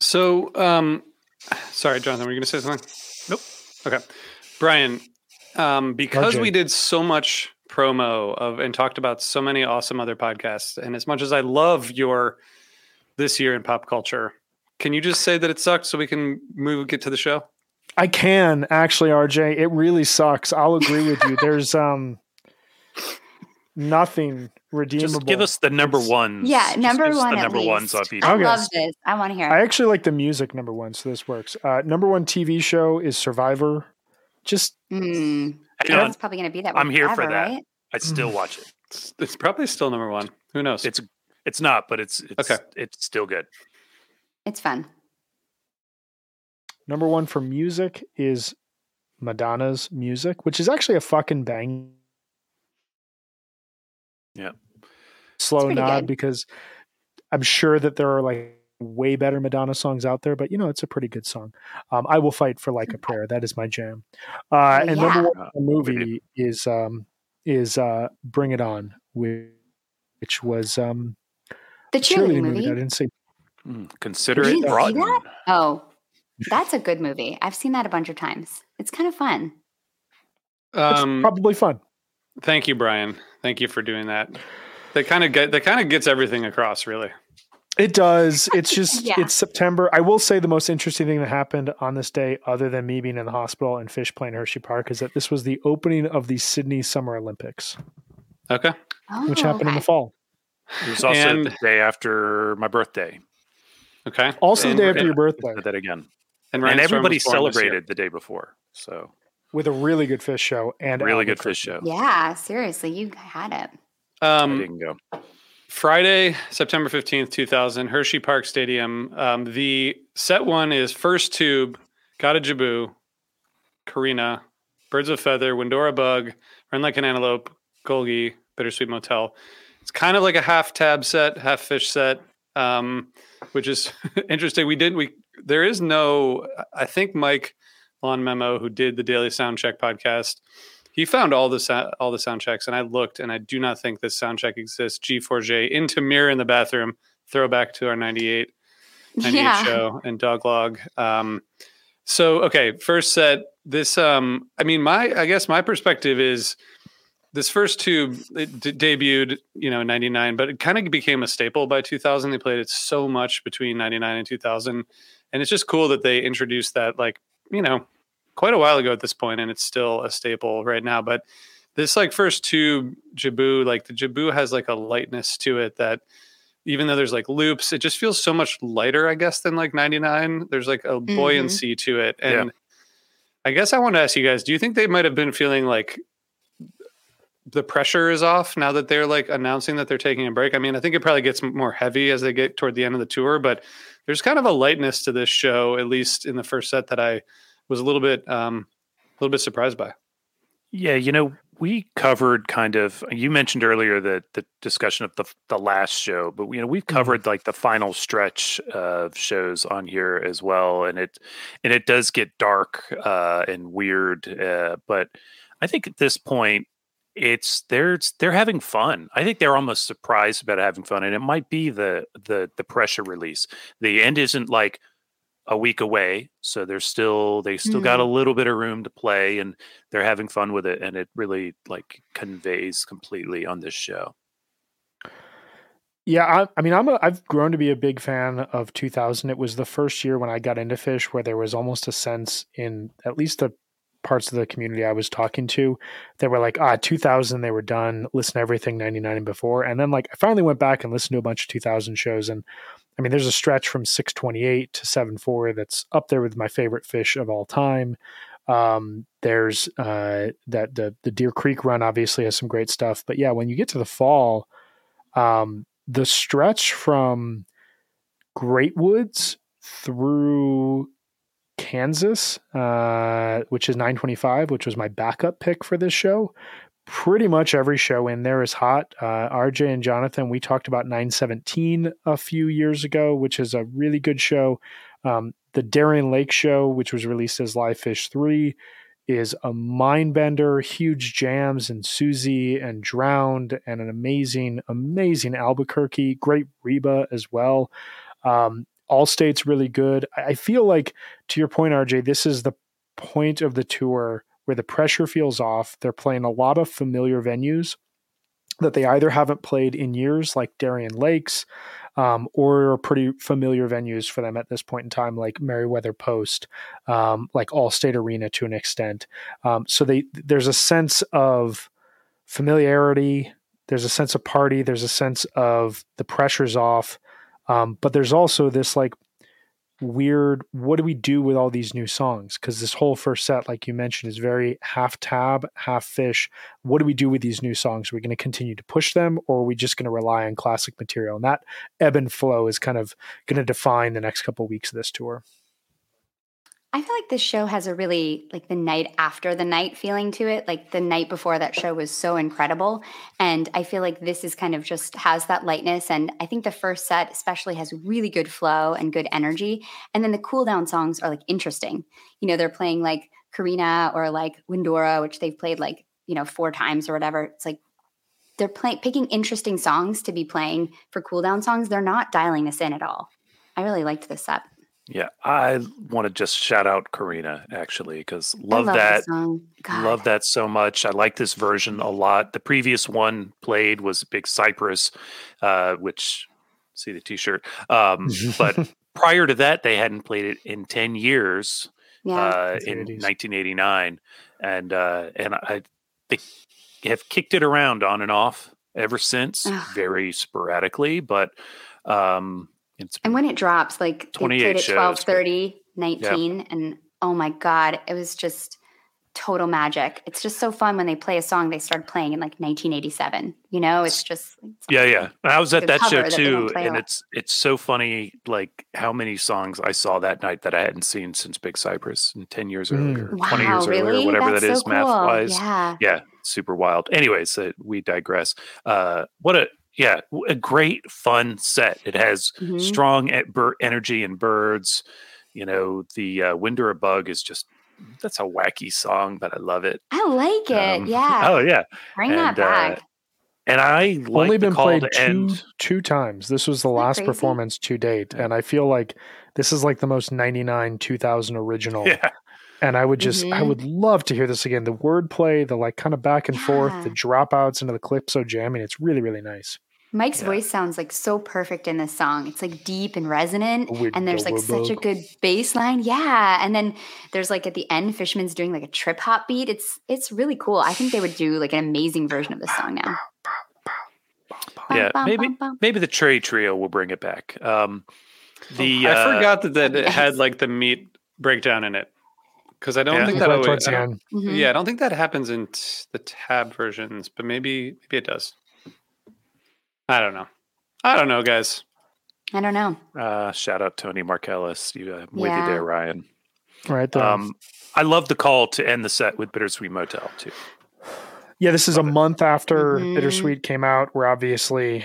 So, um, sorry, Jonathan, were you going to say something? Nope. Okay, Brian, um, because RJ. we did so much promo of and talked about so many awesome other podcasts, and as much as I love your this year in pop culture, can you just say that it sucked so we can move get to the show? i can actually rj it really sucks i'll agree with you there's um nothing redeemable just give us the number It's- ones yeah, number one the at number least. ones off each I Okay. love this. I want to hear. I actually like the music number one, so this works. Uh, number one TV show is Survivor. Just Mm, Hang it's probably going to be that. way I'm here for that. Right? i still watch it [SIGHS] It's, it's probably still number one. Who knows? it's it's not but it's, it's Okay. it's still good It's fun. number one for music is Madonna's music, which is actually a fucking bang Yeah. Slow nod good. because I'm sure that there are like way better Madonna songs out there, but you know, it's a pretty good song. Um, I will fight for like a prayer. That is my jam. Uh, Oh, and yeah. number one Uh, the movie is um, is uh, Bring It On, which, which was um, The a cheerleading movie. that I didn't see. Mm, consider Did it you see brought. that? Oh, [LAUGHS] that's a good movie. I've seen that a bunch of times. It's kind of fun. It's Um, probably fun. Thank you, Brian. Thank you for doing that. That kind of get that kind of gets everything across, really. It does. It's [LAUGHS] just Yeah. it's September. I will say the most interesting thing that happened on this day, other than me being in the hospital and Phish playing Hershey Park, is that this was the opening of the Sydney Summer Olympics, Okay. Oh, which happened in the oh, fall. It was also And- the day after my birthday. Okay. Also, And- the day after your birthday, that again. and, And everybody was born this year. celebrated the day before. So with a really good Phish show and really good Phish show. Yeah, seriously, you had it. I Um, didn't go. Friday, September 15th, 2000, Hershey Park Stadium. Um, the set one is First Tube, Gotta Jibboo, Corinna, Birds of Feather, Windora Bug, Run Like an Antelope, Golgi, Bittersweet Motel. It's kind of like a half tab set, half Phish set, um, which is [LAUGHS] interesting. We didn't, we, there is no, I think Mike Lon Memo, who did the Daily Sound Check podcast, he found all the all the sound checks, and I looked, and I do not think this sound check exists. G4J into mirror in the bathroom, throwback to our 98, 98 Yeah. show and dog log. Um, so okay, first set. This, um, I mean, my I guess my perspective is this first tube it d- debuted, you know, in '99, but it kind of became a staple by 2000. They played it so much between '99 and 2000, and it's just cool that they introduced that, like, you know, quite a while ago at this point, and it's still a staple right now. But this like first tube Jibboo, like the Jibboo has like a lightness to it that even though there's like loops, it just feels so much lighter, I guess, than like 99. There's like a buoyancy mm-hmm. to it. And Yeah. I guess I want to ask you guys, do you think they might have been feeling like the pressure is off now that they're like announcing that they're taking a break? I mean, I think it probably gets more heavy as they get toward the end of the tour, but there's kind of a lightness to this show, at least in the first set that I was a little bit um a little bit surprised by. Yeah, you know, we covered kind of. You mentioned earlier the the discussion of the the last show, but you know we've covered like the final stretch of shows on here as well, and it and it does get dark uh, and weird. Uh, but I think at this point, it's they're they're having fun. I think they're almost surprised about having fun, and it might be the the the pressure release. The end isn't like a week away so they're still they still got a mm. little bit of room to play and they're having fun with it and it really like conveys completely on this show Yeah, I, I mean, I'm a, I've grown to be a big fan of 2000. It was the first year when I got into Phish where there was almost a sense in at least the parts of the community I was talking to, they were like, ah, 2000, they were done. Listen to everything 99 and before. And then like I finally went back and listened to a bunch of 2000 shows. And I mean, there's a stretch from 628 to 74 that's up there with my favorite Phish of all time. Um, there's uh, that the the Deer Creek run obviously has some great stuff, but yeah, when you get to the fall, um, the stretch from Great Woods through Kansas, uh, which is 925, which was my backup pick for this show. Pretty much every show in there is hot. Uh, RJ and Jonathan, we talked about 917 a few years ago, which is a really good show. Um, the Darien Lake show, which was released as LivePhish 3, is a mind bender, huge jams and Suzy and Drowned and an amazing, amazing Albuquerque, great Reba as well. Um, Allstate's really good. I I feel like, to your point, RJ, this is the point of the tour where the pressure feels off. They're playing a lot of familiar venues that they either haven't played in years, like Darien Lakes, um, or are pretty familiar venues for them at this point in time, like Meriwether Post, um, like Allstate Arena to an extent. Um, so they there's a sense of familiarity. There's a sense of party. There's a sense of the pressure's off. Um, but there's also this like weird what do we do with all these new songs? Because this whole first set like you mentioned is very half tab half Phish. What do we do with these new songs? Are we going to continue to push them or are we just going to rely on classic material? And that ebb and flow is kind of going to define the next couple weeks of this tour I feel like this show has a really like the night after the night feeling to it. Like the night before that show was so incredible. And I feel like this is kind of just has that lightness. And I think the first set especially has really good flow and good energy. And then the cool down songs are like interesting. You know, they're playing like Corinna or like Windora, which they've played like, you know, four times or whatever. It's like they're playing picking interesting songs to be playing for cool down songs. They're not dialing this in at all. I really liked this set. Yeah, I want to just shout out Corinna actually because love, love that, love that so much. I like this version a lot. The previous one played was Big Cypress, uh, which see the T-shirt. Um, but [LAUGHS] prior to that, they hadn't played it in ten years. Yeah. Uh, in 1989, and uh, and I they have kicked it around on and off ever since, Ugh. very sporadically, but um, it's and when it drops, like they played at 12, 30, 19, and oh my God, it was just total magic. It's just so fun when they play a song they started playing in like 1987. You know, it's just it's Yeah, yeah. I was at that show cover that too, and lot. it's it's so funny, like how many songs I saw that night that I hadn't seen since Big Cypress, and ten years Mm. earlier, Wow, twenty years really? earlier, whatever That's that is so math wise. Yeah. Yeah, super wild. Anyways, uh, we digress. Uh, what a yeah, a great fun set. It has Mhm. strong e- bir- energy and birds. You know, the uh, Windora Bug is just that's a wacky song, but I love it. I like it. Um, yeah. [LAUGHS] Oh yeah, Bring that and, uh, back. and I like Only the been played two end. two times. This was the last performance to date, and I feel like this is like the most ninety nine two thousand original. [LAUGHS] Yeah. And I would just, I Mhm. would love to hear this again. The wordplay, the like kind of back and forth, the Yeah. dropouts into the calypso jamming. It's really, really nice. Mike's yeah. voice sounds like so perfect in this song. It's like deep and resonant, With and there's like such a good bass line. Yeah, and then there's like at the end, Fishman's doing like a trip hop beat. It's it's really cool. I think they would do like an amazing version of this song now. yeah, Bum, bum, maybe bum, bum. maybe the Trey Trio will bring it back. Um, the I uh, forgot that, that it yes. had like the meat breakdown in it because I don't Yeah. think that always, I the don't- end. Mhm. yeah I don't think that happens in t- the tab versions, but maybe maybe it does. I don't know. I don't know, guys. I don't know. uh, shout out Tony Markellis. You, uh, I'm with you Yeah. there, Ryan. Right there. Um, I love the call to end the set with Bittersweet Motel too. yeah, this is a month after Mhm. Bittersweet came out. We're obviously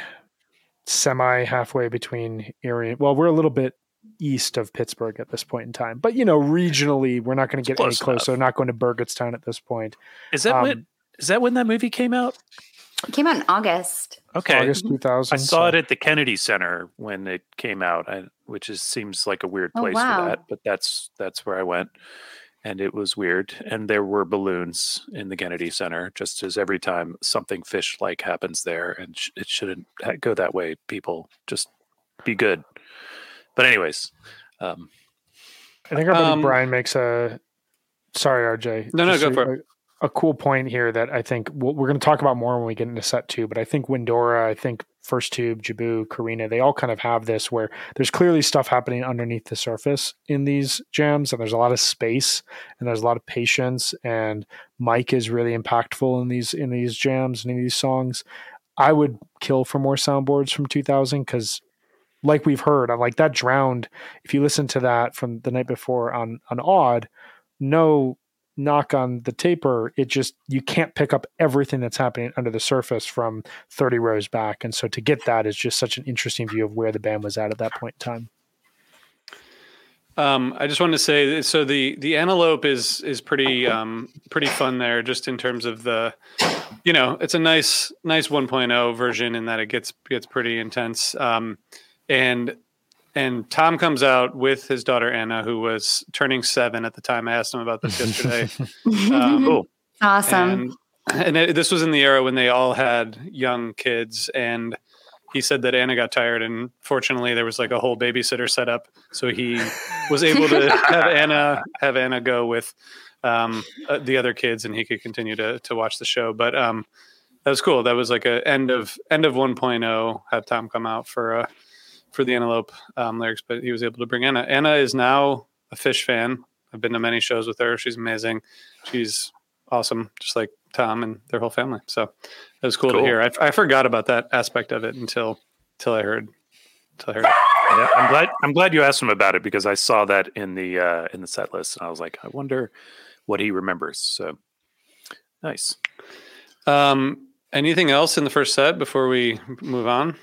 semi halfway between Erie. Well, we're a little bit east of Pittsburgh at this point in time, but you know, regionally, we're not going to get any closer. enough. Not going to Burgettstown at this point. Is that Um, when? Is that when that movie came out? It came out in August. Okay, August 2000. I saw so- it at the Kennedy Center when it came out, I, which is seems like a weird Oh, place wow. for that, but that's that's where I went, and it was weird. And there were balloons in the Kennedy Center, just as every time something Phish like happens there, and sh- it shouldn't ha- go that way. People just be good. But anyways, um, I think our buddy Um, Brian makes a. Sorry, RJ. No, no, go for it. A, cool point here that I think we'll, we're going to talk about more when we get into set two. But I think Windora, I think First Tube, Jibboo, Corinna, they all kind of have this where there's clearly stuff happening underneath the surface in these jams, and there's a lot of space and there's a lot of patience. And Mike is really impactful in these in these jams and in these songs. I would kill for more soundboards from 2000 because like we've heard, I'm like that drowned. If you listen to that from the night before on on Odd, no knock on the taper, it just you can't pick up everything that's happening under the surface from 30 rows back. And so to get that is just such an interesting view of where the band was at at that point in time. Um, I just wanted to say, so the the antelope is is pretty um, pretty fun there, just in terms of the, you know, it's a nice nice 1.0 version in that it gets gets pretty intense. Um, and and Tom comes out with his daughter Anna, who was turning seven at the time. I asked him about this yesterday. [LAUGHS] Um, cool. awesome. and, and it, this was in the era when they all had young kids and he said that anna got tired and fortunately there was like a whole babysitter set up so he was able to [LAUGHS] have anna have anna go with um, uh, the other kids and he could continue to, to watch the show but um, that was cool that was like a end of end of 1.0 have tom come out for uh, for the antelope um, lyrics but he was able to bring anna anna is now a Phish fan i've been to many shows with her she's amazing she's awesome, just like Tom and their whole family. So it was cool, Cool. to hear. I, I forgot about that aspect of it until until I heard until I heard. Yeah, I'm glad. I'm glad you asked him about it because I saw that in the uh, in the set list, and I was like, I wonder what he remembers. So nice. Um, anything else in the first set before we move on?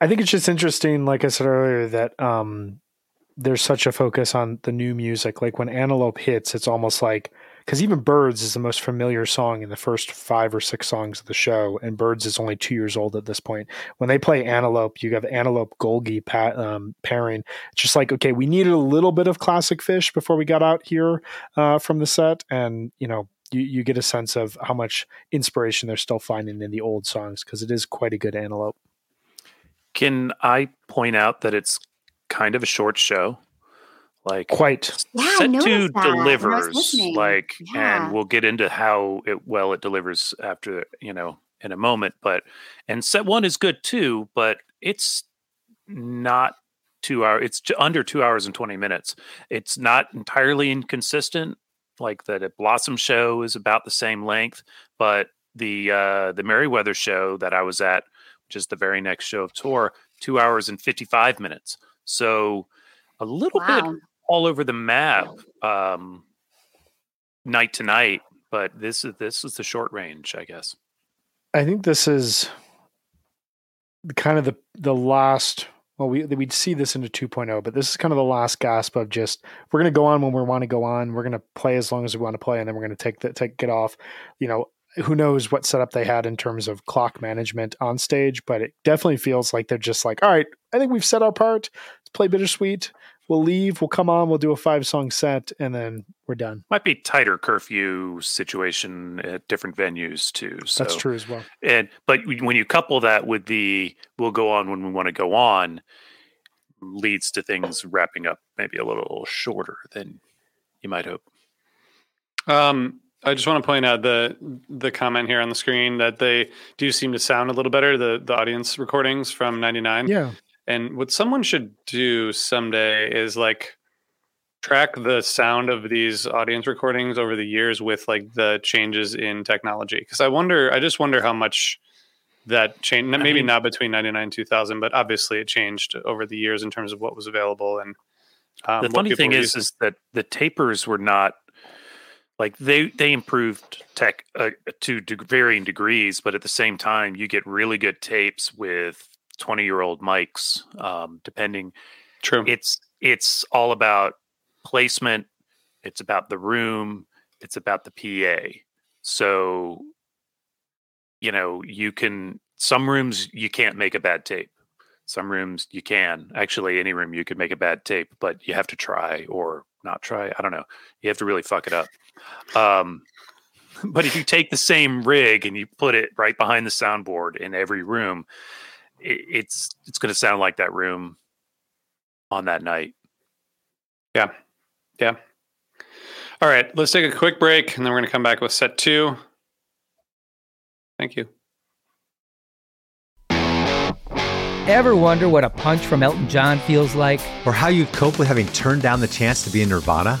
I think it's just interesting, like I said earlier, that um, there's such a focus on the new music. Like when Antelope hits, it's almost like because even Birds is the most familiar song in the first five or six songs of the show, and Birds is only two years old at this point. When they play Antelope, you have Antelope Golgi pa- um, pairing. It's just like okay, we needed a little bit of classic Phish before we got out here uh, from the set, and you know. You, you get a sense of how much inspiration they're still finding in the old songs because it is quite a good antelope. Can I point out that it's kind of a short show? Like quite. Yeah, set I noticed two that when I was delivers like Yeah. and we'll get into how it well it delivers after you know in a moment but and set one is good too but it's not two hour it's under two hours and 20 minutes it's not entirely inconsistent like that a blossom show is about the same length but the uh the Meriwether show that i was at which is the very next show of tour two hours and 55 minutes so a little bit all over the map um night to night but this is this is the short range i guess I think this is kind of the the last. Well, we we'd see this into 2.0, but this is kind of the last gasp of just we're going to go on when we want to go on. We're going to play as long as we want to play, and then we're going to take the take get off. You know, who knows what setup they had in terms of clock management on stage, but it definitely feels like they're just like, all right, I think we've set our part. Let's play bittersweet. We'll leave. We'll come on. We'll do a five song set, and then we're done. might be tighter curfew situation at different venues too so That's true as well. and but when you couple that with the we'll go on when we want to go on leads to things wrapping up maybe a little shorter than you might hope Um, I just want to point out the the comment here on the screen that they do seem to sound a little better. The the audience recordings from '99. Yeah. And what someone should do someday is like track the sound of these audience recordings over the years with like the changes in technology. Because I wonder, I just wonder how much that changed. Maybe mean- not between '99 and 2000, but obviously it changed over the years in terms of what was available. And um, the funny thing is is that the tapers were not like they they improved tech uh, to de- varying degrees but at the same time you get really good tapes with 20 year old mics um, depending. True. it's it's all about placement it's about the room it's about the pa so you know you can some rooms you can't make a bad tape. Some rooms you can. Actually any room you could make a bad tape but you have to try or not try i don't know. You have to really fuck it up um but if you take the same rig and you put it right behind the soundboard in every room it, it's it's going to sound like that room on that night Yeah. Yeah. All right. Let's take a quick break and then we're going to come back with set two. Thank you. Ever wonder what a punch from Elton John feels like? Or how you'd cope with having turned down the chance to be in Nirvana?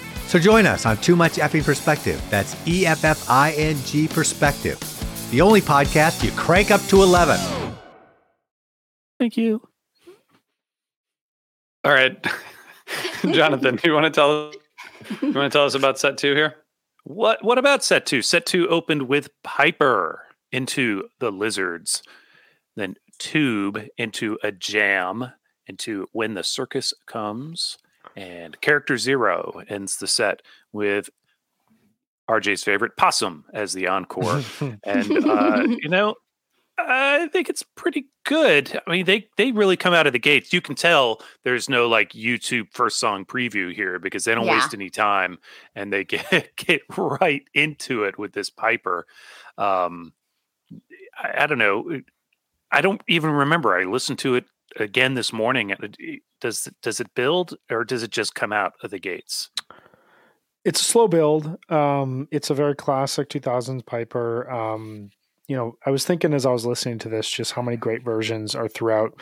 So join us on Too Much Effing Perspective. That's E F F I N G Perspective. The only podcast you crank up to 11. thank you All right. [LAUGHS] Jonathan, you want to tell you want to tell us about set two here? What what about set two? Set two opened with Piper into the lizards, then Tube into a jam, into When the Circus Comes, and Character Zero ends the set with RJ's favorite Possum as the encore. and uh, you [LAUGHS] know, I think it's pretty good. I mean, they they really come out of the gates. You can tell there's no like YouTube first song preview here because they don't Yeah. waste any time and they [LAUGHS] get get right into it with this Piper. Um, I, I don't know. I don't even remember. I listened to it again this morning. Does does it build or does it just come out of the gates? It's a slow build. Um, it's a very classic 2000s Piper. Um, you know, I was thinking as I was listening to this, just how many great versions are throughout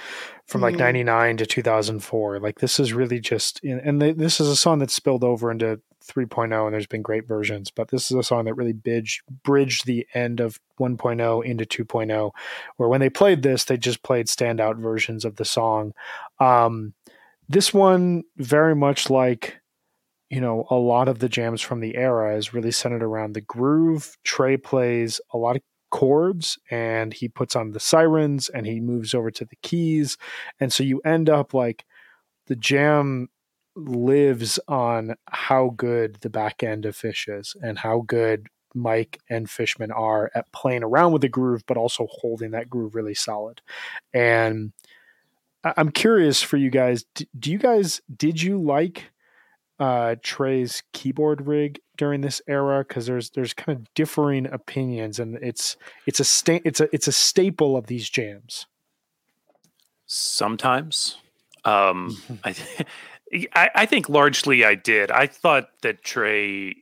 from like Mhm. 99 to 2004. Like this is really just, and they, this is a song that spilled over into 3.0 and there's been great versions, but this is a song that really bridged, bridged the end of 1.0 into 2.0, where when they played this, they just played standout versions of the song. Um, this one very much like you know, a lot of the jams from the era is really centered around the groove. Trey plays a lot of chords and he puts on the sirens and he moves over to the keys. And so you end up like the jam lives on how good the back end of Phish is and how good Mike and Fishman are at playing around with the groove, but also holding that groove really solid. And I'm curious for you guys. Do you guys did you like uh, Trey's keyboard rig during this era? Because there's there's kind of differing opinions, and it's it's a sta- it's a it's a staple of these jams. Sometimes, um, [LAUGHS] I, [LAUGHS] I I think largely I did. I thought that Trey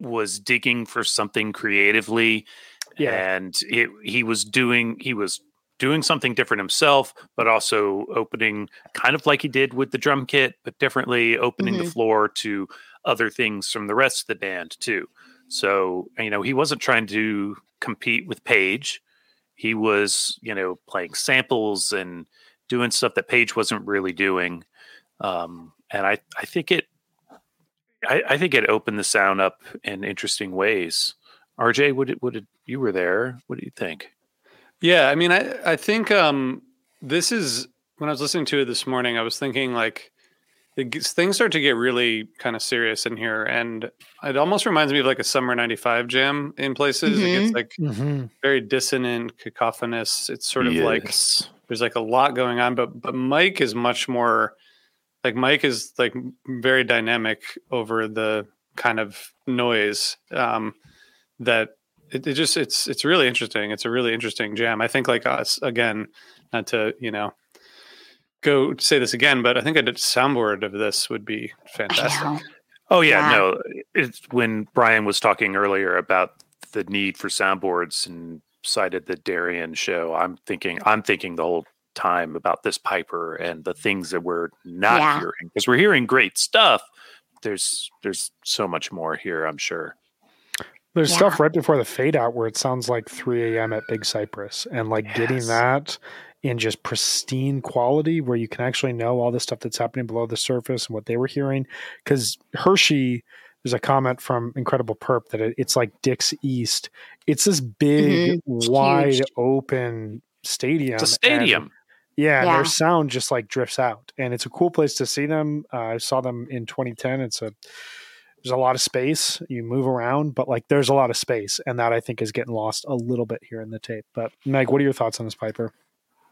was digging for something creatively, Yeah. and it, he was doing he was doing something different himself, but also opening kind of like he did with the drum kit, but differently, opening the Mhm. floor to other things from the rest of the band too. So you know he wasn't trying to compete with Page. He was you know playing samples and doing stuff that Page wasn't really doing. Um, and I, I think it I, I think it opened the sound up in interesting ways. RJ, would it, would did you were there? What do you think? Yeah, I mean, I I think um, this is when I was listening to it this morning. I was thinking like it gets, things start to get really kind of serious in here, and it almost reminds me of like a summer '95 jam in places. It gets Mhm. like Mm-hmm. very dissonant, cacophonous. It's sort of like there's like a lot going on, but but Mike is much more like Mike is like very dynamic over the kind of noise um, that it, it just it's it's really interesting. It's a really interesting jam. I think like us again, not to you know go say this again, but I think a soundboard of this would be fantastic. Oh yeah, Yeah. no. It's when Brian was talking earlier about the need for soundboards and cited the Darien show. I'm thinking I'm thinking the whole time about this Piper and the things that we're not Yeah. hearing because we're hearing great stuff. There's there's so much more here, I'm sure. There's Yeah. stuff right before the fade out where it sounds like 3 a.m. at Big Cypress, and like getting that in just pristine quality where you can actually know all the stuff that's happening below the surface and what they were hearing. Because Hershey, there's a comment from Incredible Perp that it, it's like Dick's East. It's this big, mm-hmm. It's wide huge. open stadium. It's a and- stadium. Yeah, Yeah. their sound just like drifts out, and it's a cool place to see them. Uh, I saw them in 2010. It's a there's a lot of space. You move around, but like there's a lot of space, and that I think is getting lost a little bit here in the tape. But Meg, what are your thoughts on this Piper?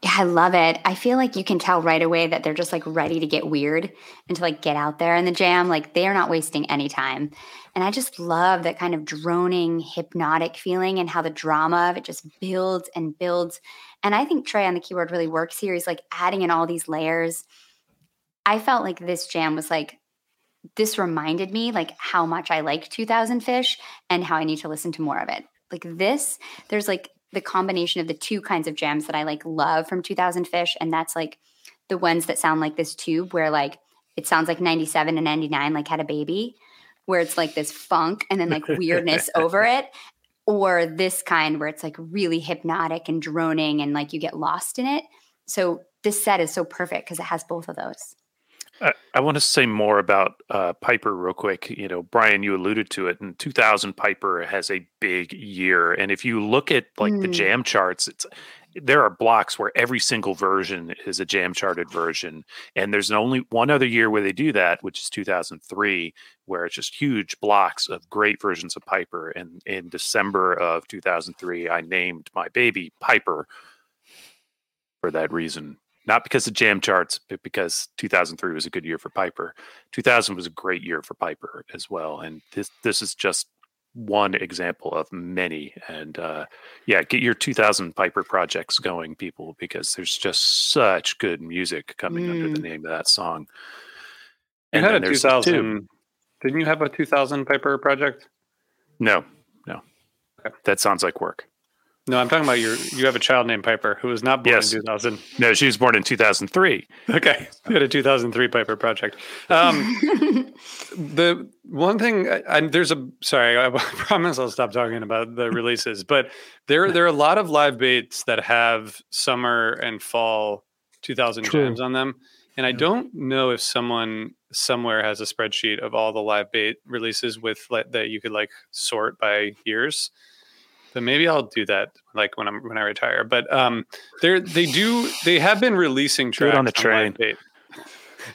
Yeah, I love it. I feel like you can tell right away that they're just like ready to get weird and to like get out there in the jam. Like they are not wasting any time. And I just love that kind of droning, hypnotic feeling and how the drama of it just builds and builds. And I think Trey on the keyboard really works here. He's like adding in all these layers. I felt like this jam was like, this reminded me like how much I like 2000 Phish and how I need to listen to more of it. Like this, there's like the combination of the two kinds of jams that I like love from 2000 Phish, and that's like the ones that sound like this tube, where like it sounds like 97 and 99 like had a baby, where it's like this funk and then like weirdness over [LAUGHS] it, or this kind where it's like really hypnotic and droning and like you get lost in it. So this set is so perfect because it has both of those. I, I want to say more about uh, Piper real quick. You know, Brian, you alluded to it. In 2000, Piper has a big year, and if you look at like the Mm. jam charts, it's there are blocks where every single version is a jam charted version, and there's only one other year where they do that, which is 2003, where it's just huge blocks of great versions of Piper. And in December of 2003, I named my baby Piper for that reason not because of jam charts, but because 2003 was a good year for Piper. 2000 was a great year for Piper as well, and this this is just one example of many. And uh, yeah, get your 2000 Piper projects going, people, because there's just such good music coming under the Mm. name of that song. You And had a 2000. tube. Didn't you have a 2000 Piper project? No, no. Okay. That sounds like work. No, I'm talking about your. You have a child named Piper who was not born Yes. in 2000. No, she was born in 2003. Okay, you had a 2003 Piper project. Um, [LAUGHS] the one thing, I, I, there's a sorry, [LAUGHS] I promise I'll stop talking about the releases, but there there are a lot of live baits that have summer and fall 2000 True. jams on them, and I don't know if someone somewhere has a spreadsheet of all the live bait releases with that you could like sort by years. But maybe I'll do that like when I'm when I retire. But um, they they do they have been releasing Do it on the train. live bait. [LAUGHS]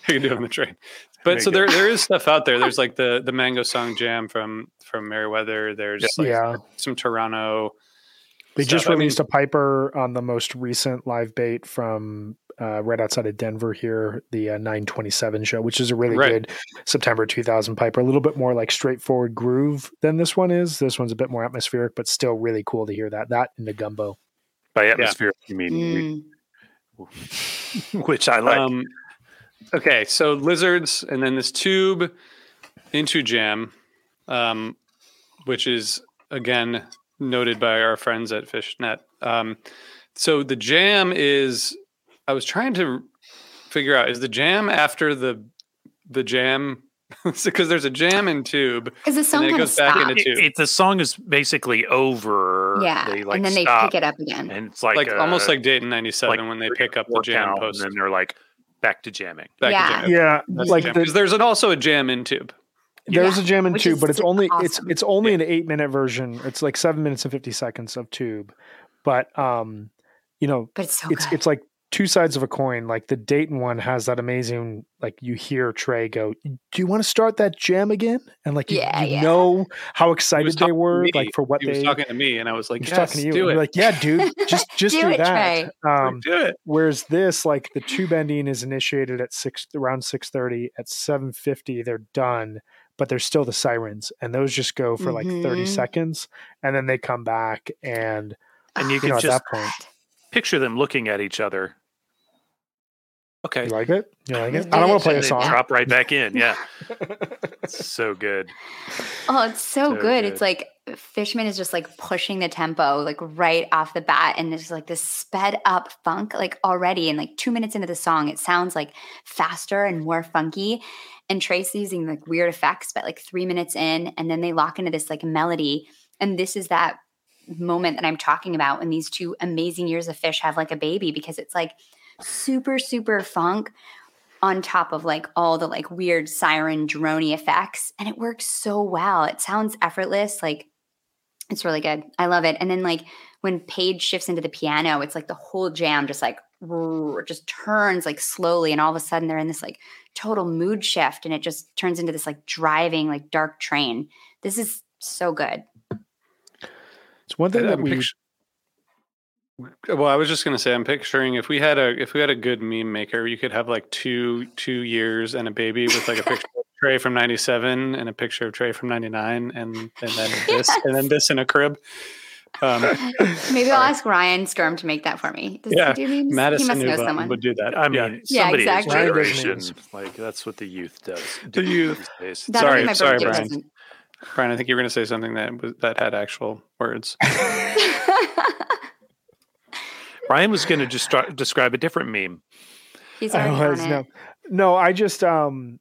you can do it on the train. [LAUGHS] But There so there there is stuff out there. There's like the the Mango Song Jam from from Meriwether. There's like yeah. some Toronto. They stuff. just I mean- released a Piper on the most recent live bait from uh, right outside of Denver here, the uh, 927 show, which is a really Right. good September 2000 Piper. A little bit more like straightforward groove than this one is. This one's a bit more atmospheric, but still really cool to hear that. That in the gumbo. By atmosphere, you mean Mm. [LAUGHS] which I like. Um, okay, so lizards, and then this tube into jam, um, which is again noted by our friends at Phish.net. Um, so the jam is. I was trying to figure out is the jam after the the jam [LAUGHS] because there's a jam in tube Because the song and then it kind of goes back stops. into tube. it- the song is basically over. Yeah, they, like, and then they stop, pick it up again. and it's like like almost uh, like Dayton '97 like when they pick up the jam count, post. and then they're like back to jamming. back Yeah. to jam. Yeah, That's like jam. the, 'Cause there's an, also a jam in tube. there's Yeah, a jam in tube, but it's only it's awesome. it's only an eight minute version. It's like seven minutes and fifty seconds of tube, but um, you know, but it's so it's it's like two sides of a coin. Like the Dayton one has that amazing, like you hear Trey go, "Do you want to start that jam again?" And like you, Yeah, you yeah. know how excited they were, like for what he they. was talking to me, and I was like, He's "Yes, talking to you. do and it, you're like, yeah, dude, [LAUGHS] just just Do do, it, that. Um, do it." Whereas this, like the tube ending is initiated at six around six thirty. At seven fifty, they're done, but there's still the sirens, and those just go for like thirty Mhm. seconds, and then they come back, and [SIGHS] And you you can know at just that point, picture them looking at each other. Okay. you like it? You like it? I don't want to play a song. drop right back in. Yeah. [LAUGHS] It's so good. Oh, it's so, So good. good. It's like Fishman is just like pushing the tempo like right off the bat, and there's like this sped up funk like already. And like two minutes into the song, it sounds like faster and more funky. And Tracy's using like weird effects, but like three minutes in, and then they lock into this like melody. And this is that moment that I'm talking about when these two amazing years of Phish have like a baby because it's like super super funk on top of like all the like weird siren droney effects and it works so well. It sounds effortless like it's really good. I love it. And then like when Page shifts into the piano it's like the whole jam just like just turns like slowly and all of a sudden they're in this like total mood shift and it just turns into this like driving like dark train. This is so good. It's one thing I- that I'm we pictu- well, I was just gonna say, I'm picturing if we had a if we had a good meme maker, you could have like two two years and a baby with like a [LAUGHS] picture of Trey from '97 and a picture of Trey from '99, and and then [LAUGHS] this and then this in a crib. Um, maybe i'll ask ryan sturm to make that for me Does yeah, he do memes? Madison he must know someone would do that. I mean, yeah. Yeah, somebody exactly. Ryan generation, like that's what the youth does. The youth. these days. That'll Sorry, my sorry, birthday Brian. present. Brian, I think you were gonna say something that was that had actual words. [LAUGHS] Ryan was going to just start, describe a different meme. He's I was on no, it. no. I just um,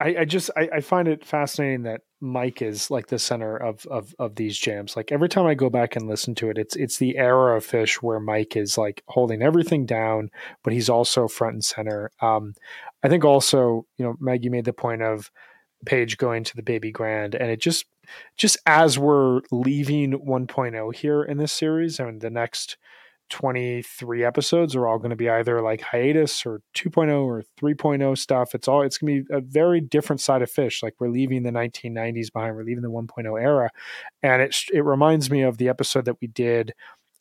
I, I just I, I find it fascinating that Mike is like the center of of of these jams. Like every time I go back and listen to it, it's it's the era of Phish where Mike is like holding everything down, but he's also front and center. Um, I think also you know Maggie made the point of Page going to the Baby Grand, and it just just as we're leaving 1.0 here in this series, I and the next 23 episodes are all going to be either like hiatus or 2.0 or 3.0 stuff. It's all it's going to be a very different side of Phish. Like we're leaving the 1990s behind, we're leaving the 1.0 era, and it it reminds me of the episode that we did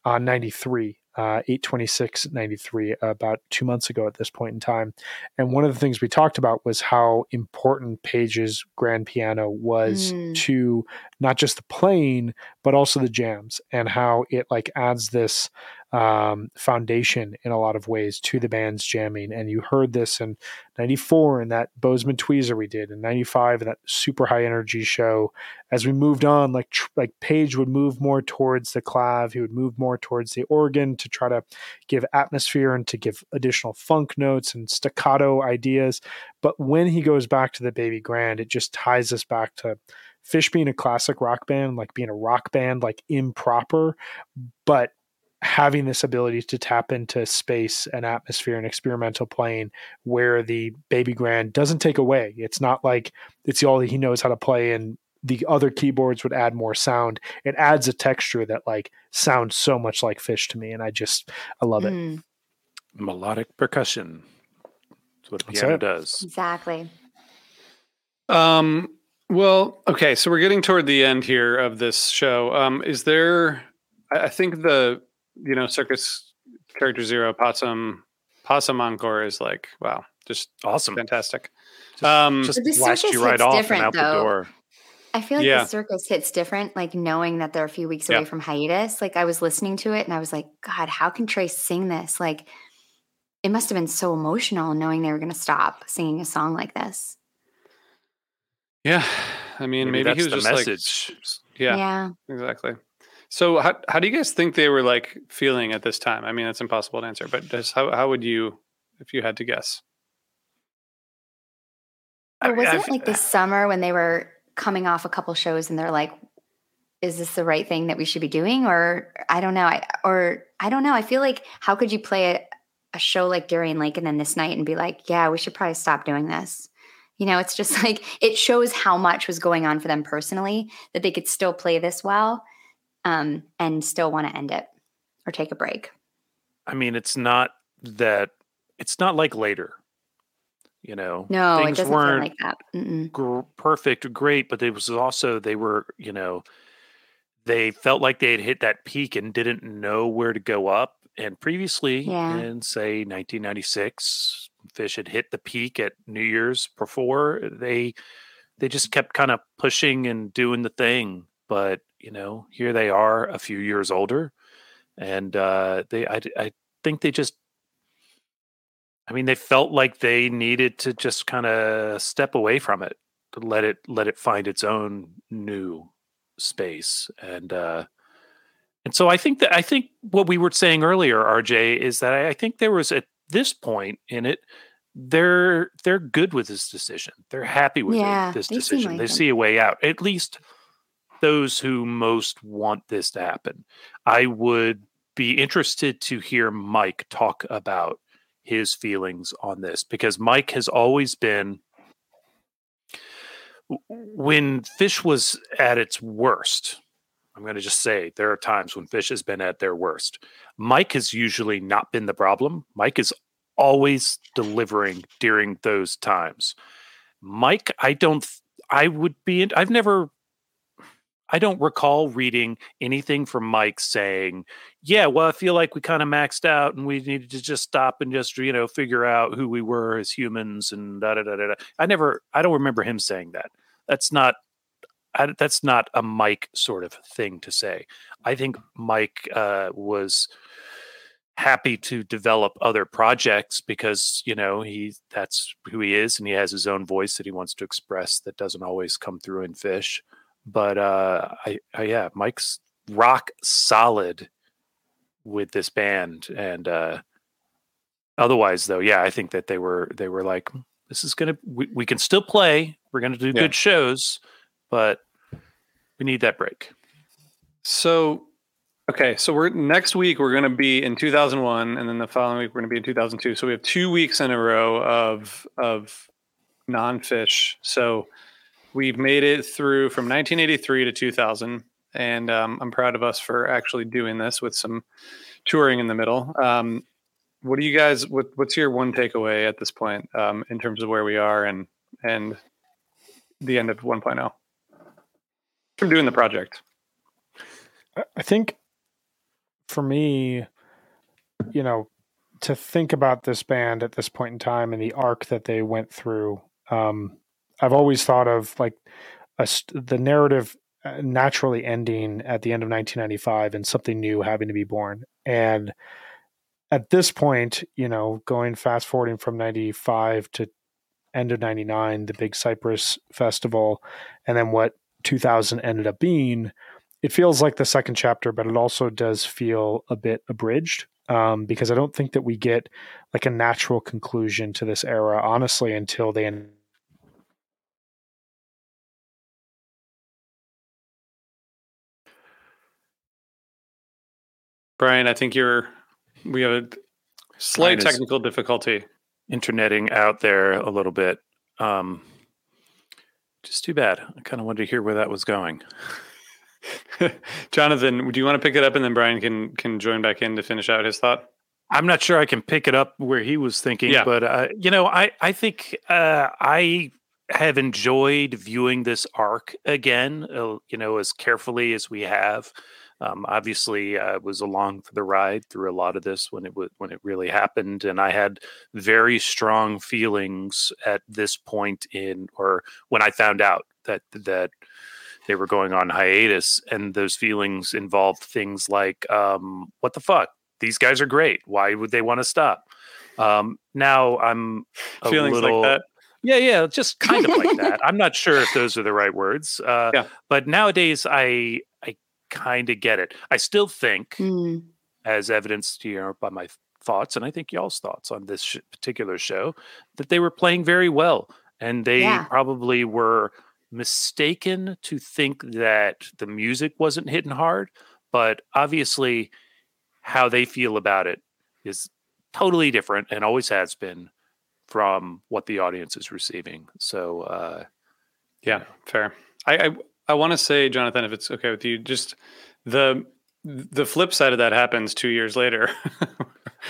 on 93 uh, 826.93 about two months ago at this point in time. And one of the things we talked about was how important Page's grand piano was Mm. to not just the playing, but also the jams and how it like adds this um, foundation in a lot of ways to the band's jamming. And you heard this in 94 in that Bozeman tweezer we did, in 95 in that super high energy show. As we moved on, like like Page would move more towards the clav, he would move more towards the organ to try to give atmosphere and to give additional funk notes and staccato ideas. But when he goes back to the Baby Grand, it just ties us back to Phish being a classic rock band, like being a rock band, like improper, but having this ability to tap into space and atmosphere and experimental playing where the baby grand doesn't take away it's not like it's all he knows how to play and the other keyboards would add more sound it adds a texture that like sounds so much like Phish to me and i just i love it Mm, Melodic percussion. That's what a piano it. does. exactly. Um, well, okay, so we're getting toward the end here of this show. Um, is there? I I think the you know circus character zero possum possum encore is like wow, just Awesome. fantastic. Just, Um, just But blast you right off and different, out the door. I feel like Yeah. the circus hits different, like knowing that they're a few weeks Yeah. away from hiatus. Like I was listening to it and I was like, God, how can Trey sing this? Like it must have been so emotional knowing they were going to stop singing a song like this. Yeah, I mean, Maybe maybe, he was the just message. like, yeah, yeah. exactly. So, how how do you guys think they were like feeling at this time? I mean, it's impossible to answer, but just how how would you, if you had to guess? Or was I've- it like this summer when they were coming off a couple shows and they're like, is this the right thing that we should be doing? Or I don't know. I or I don't know. I feel like how could you play a, a show like Darien Lake and then this night and be like, yeah, we should probably stop doing this. You know, it's just [LAUGHS] like it shows how much was going on for them personally that they could still play this well um, and still want to end it or take a break. I mean, it's not that. It's not like later. You know, No, it things doesn't weren't like that. Mm-mm. gr- perfect, great, but it was also they were, you know, they felt like they had hit that peak and didn't know where to go up. And previously, Yeah. in say 1996, Phish had hit the peak at New Year's before. They they just kept kind of pushing and doing the thing. But you know, here they are, a few years older, and uh, they I I think they just I mean, they felt like they needed to just kind of step away from it to let it let it find its own new space and uh and so I think that I think what we were saying earlier, RJ, is that I, I think there was at this point in it, they're they're good with this decision. They're happy with it- this decision. like they them. see a way out. At least those who most want this to happen. I would be interested to hear Mike talk about his feelings on this because Mike has always been when Phish was at its worst i'm going to just say there are times when Phish has been at their worst. Mike has usually not been the problem. Mike is always delivering during those times. Mike i don't i would be i've never i don't recall reading anything from mike saying yeah well i feel like we kind of maxed out and we needed to just stop and just you know figure out who we were as humans and da da da da. I never i don't remember him saying that. That's not I, that's not a mike sort of thing to say. I think mike uh, was happy to develop other projects because you know he that's who he is and he has his own voice that he wants to express that doesn't always come through in Phish but uh i, I yeah mike's rock solid with this band and uh otherwise though yeah i think that they were they were like this is gonna we, we can still play we're gonna do Yeah. good shows but we need that break So, okay, so we're next week we're going to be in 2001, and then the following week we're going to be in 2002. So we have two weeks in a row of of non-Phish. So we've made it through from 1983 to 2000, and um, I'm proud of us for actually doing this with some touring in the middle. Um, what do you guys? What, what's your one takeaway at this point um, in terms of where we are and and the end of 1.0 from doing the project? I- think for me, you know, to think about this band at this point in time and the arc that they went through, um, I've always thought of like a, the narrative uh, naturally ending at the end of 1995 and something new having to be born. And at this point, you know, going fast forwarding from 95 to end of 99, the big Cypress Festival, and then what 2000 ended up being, it feels like the second chapter, but it also does feel a bit abridged um, because I don't think that we get like a natural conclusion to this era, honestly, until they end Brian, I think you're. We have a slight Mine is- technical difficulty. interneting out there a little bit. Um, just too bad. I kind of wanted to hear where that was going. [LAUGHS] Jonathan, do you want to pick it up and then Brian can can join back in to finish out his thought? I'm not sure I can pick it up where he was thinking, Yeah. but uh, you know, I I think uh, I have enjoyed viewing this arc again. Uh, you know, as carefully as we have. Um, obviously, I was along for the ride through a lot of this when it was when it really happened, and I had very strong feelings at this point in, or when I found out that that they were going on hiatus, and those feelings involved things like, um, "What the fuck? These guys are great. Why would they want to stop?" Um, now I'm a Feelings little, like that. yeah, yeah, just kind of like [LAUGHS] that. I'm not sure if those are the right words. Uh, Yeah. But nowadays, I I kind of get it. I still think, Mm. as evidenced here by my thoughts, and I think y'all's thoughts on this sh- particular show, that they were playing very well, and they Yeah. probably were mistaken to think that the music wasn't hitting hard. But obviously, how they feel about it is totally different and always has been from what the audience is receiving. So, uh, Yeah, fair. I I, I want to say, Jonathan, if it's okay with you, just the the flip side of that happens two years later.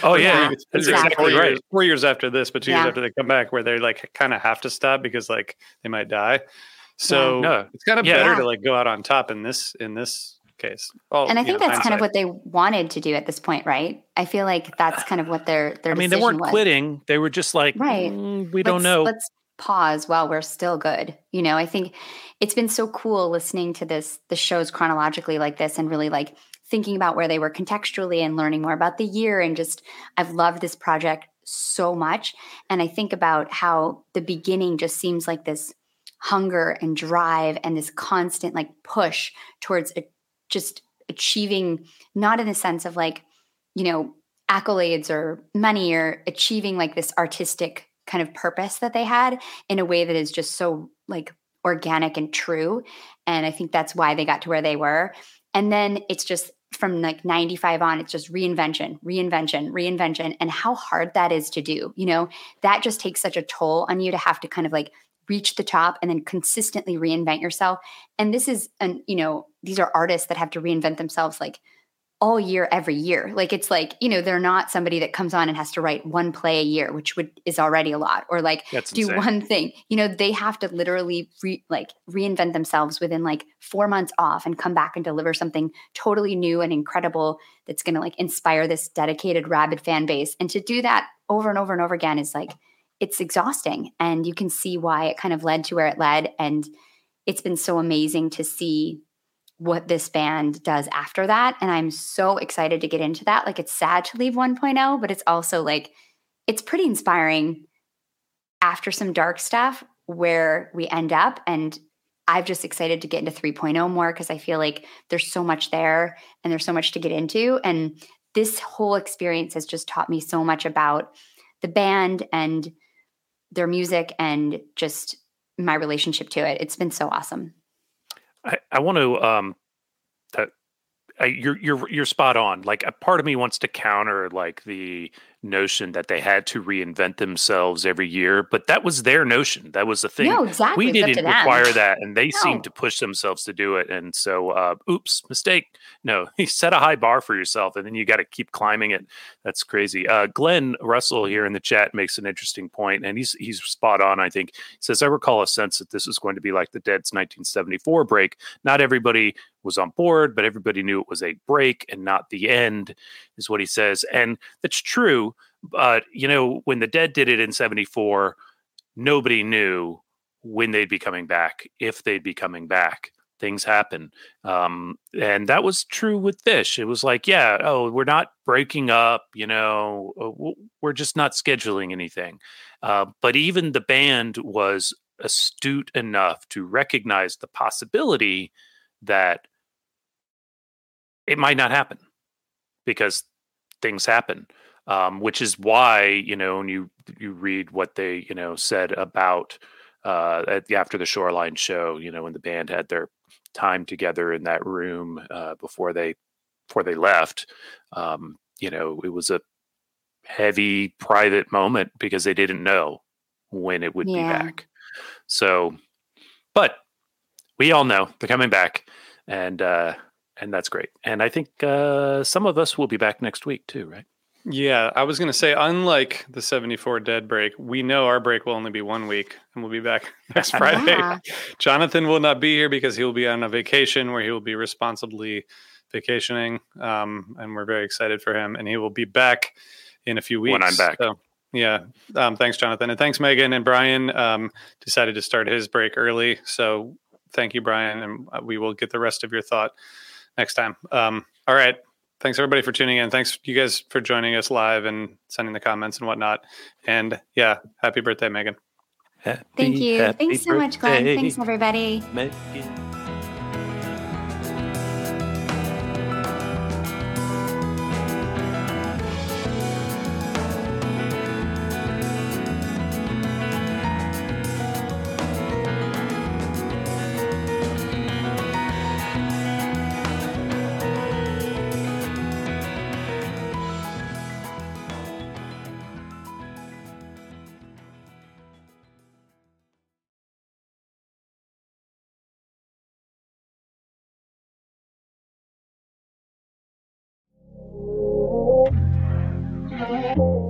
oh yeah, it's- that's it's exactly four right. Years, four years after this, but two years after they come back, where they like kind of have to stop because like they might die. So No. it's kind of Yeah. better to like go out on top in this in this case. Well, and I think know, that's kind of what they wanted to do at this point, right? I feel like that's kind of what their their I mean, they weren't was. quitting; they were just like, Right. "Mm, we don't know. Let's pause while we're still good. You know, I think it's been so cool listening to this the shows chronologically like this and really like thinking about where they were contextually and learning more about the year and just I've loved this project so much and I think about how the beginning just seems like this hunger and drive and this constant like push towards a, just achieving not in the sense of like you know accolades or money or achieving like this artistic kind of purpose that they had in a way that is just so like organic and true and i think that's why they got to where they were. And then it's just from like 95 on it's just reinvention reinvention reinvention and how hard that is to do you know? That just takes such a toll on you to have to kind of like reach the top and then consistently reinvent yourself. And this is an you know these are artists that have to reinvent themselves like all year every year. Like it's like you know they're not somebody that comes on and has to write one play a year which would is already a lot or like That's do insane. one thing. You know they have to literally re, like reinvent themselves within like 4 months off and come back and deliver something totally new and incredible that's going to like inspire this dedicated rabid fan base. And to do that over and over and over again is like it's exhausting. And you can see why it kind of led to where it led. And it's been so amazing to see what this band does after that and i'm so excited to get into that. Like it's sad to leave 1.0 but it's also like it's pretty inspiring after some dark stuff where we end up and i've just excited to get into 3.0 more because i feel like there's so much there and there's so much to get into and this whole experience has just taught me so much about the band and their music and just my relationship to it. It's been so awesome I, I want to um that I, you're you're you're spot on. Like a part of me wants to counter like the notion that they had to reinvent themselves every year, but that was their notion. That was the thing. No, exactly. We It's up to didn't require that, and they No. seemed to push themselves to do it. And so, uh, oops, mistake. No, [LAUGHS] you set a high bar for yourself, and then you got to keep climbing it. That's crazy. Uh, Glenn Russell here in the chat makes an interesting point, and he's he's spot on. I think he says I recall a sense that this was going to be like the Dead's 1974 break. Not everybody was on board, but everybody knew it was a break and not the end. Is what he says. And that's true. But, you know, when the dead did it in 74, nobody knew when they'd be coming back, if they'd be coming back. Things happen. Um, and that was true with Phish. It was like, yeah, oh, we're not breaking up, you know, uh, we're just not scheduling anything. Uh, but even the band was astute enough to recognize the possibility that it might not happen because things happen. Um, which is why you know when you you read what they you know said about uh, at the, after the Shoreline show, you know when the band had their time together in that room uh, before they before they left, um, you know it was a heavy private moment because they didn't know when it would yeah. be back. So, but we all know they're coming back, and uh, and that's great. And I think uh, some of us will be back next week too, right? Yeah, I was going to say, unlike the 74 dead break, we know our break will only be one week and we'll be back [LAUGHS] next Friday. Yeah. Jonathan will not be here because he will be on a vacation where he will be responsibly vacationing. Um, and we're very excited for him. And he will be back in a few weeks. When I'm back. So, yeah. Um, thanks, Jonathan. And thanks, Megan. And Brian um, decided to start his break early. So thank you, Brian. And uh, we will get the rest of your thought next time. Um, all right. Thanks everybody for tuning in. Thanks you guys for joining us live and sending the comments and whatnot. And yeah, happy birthday, Megan. Happy, Thank you. Thanks so birthday, much, Glenn. Thanks everybody. Megan.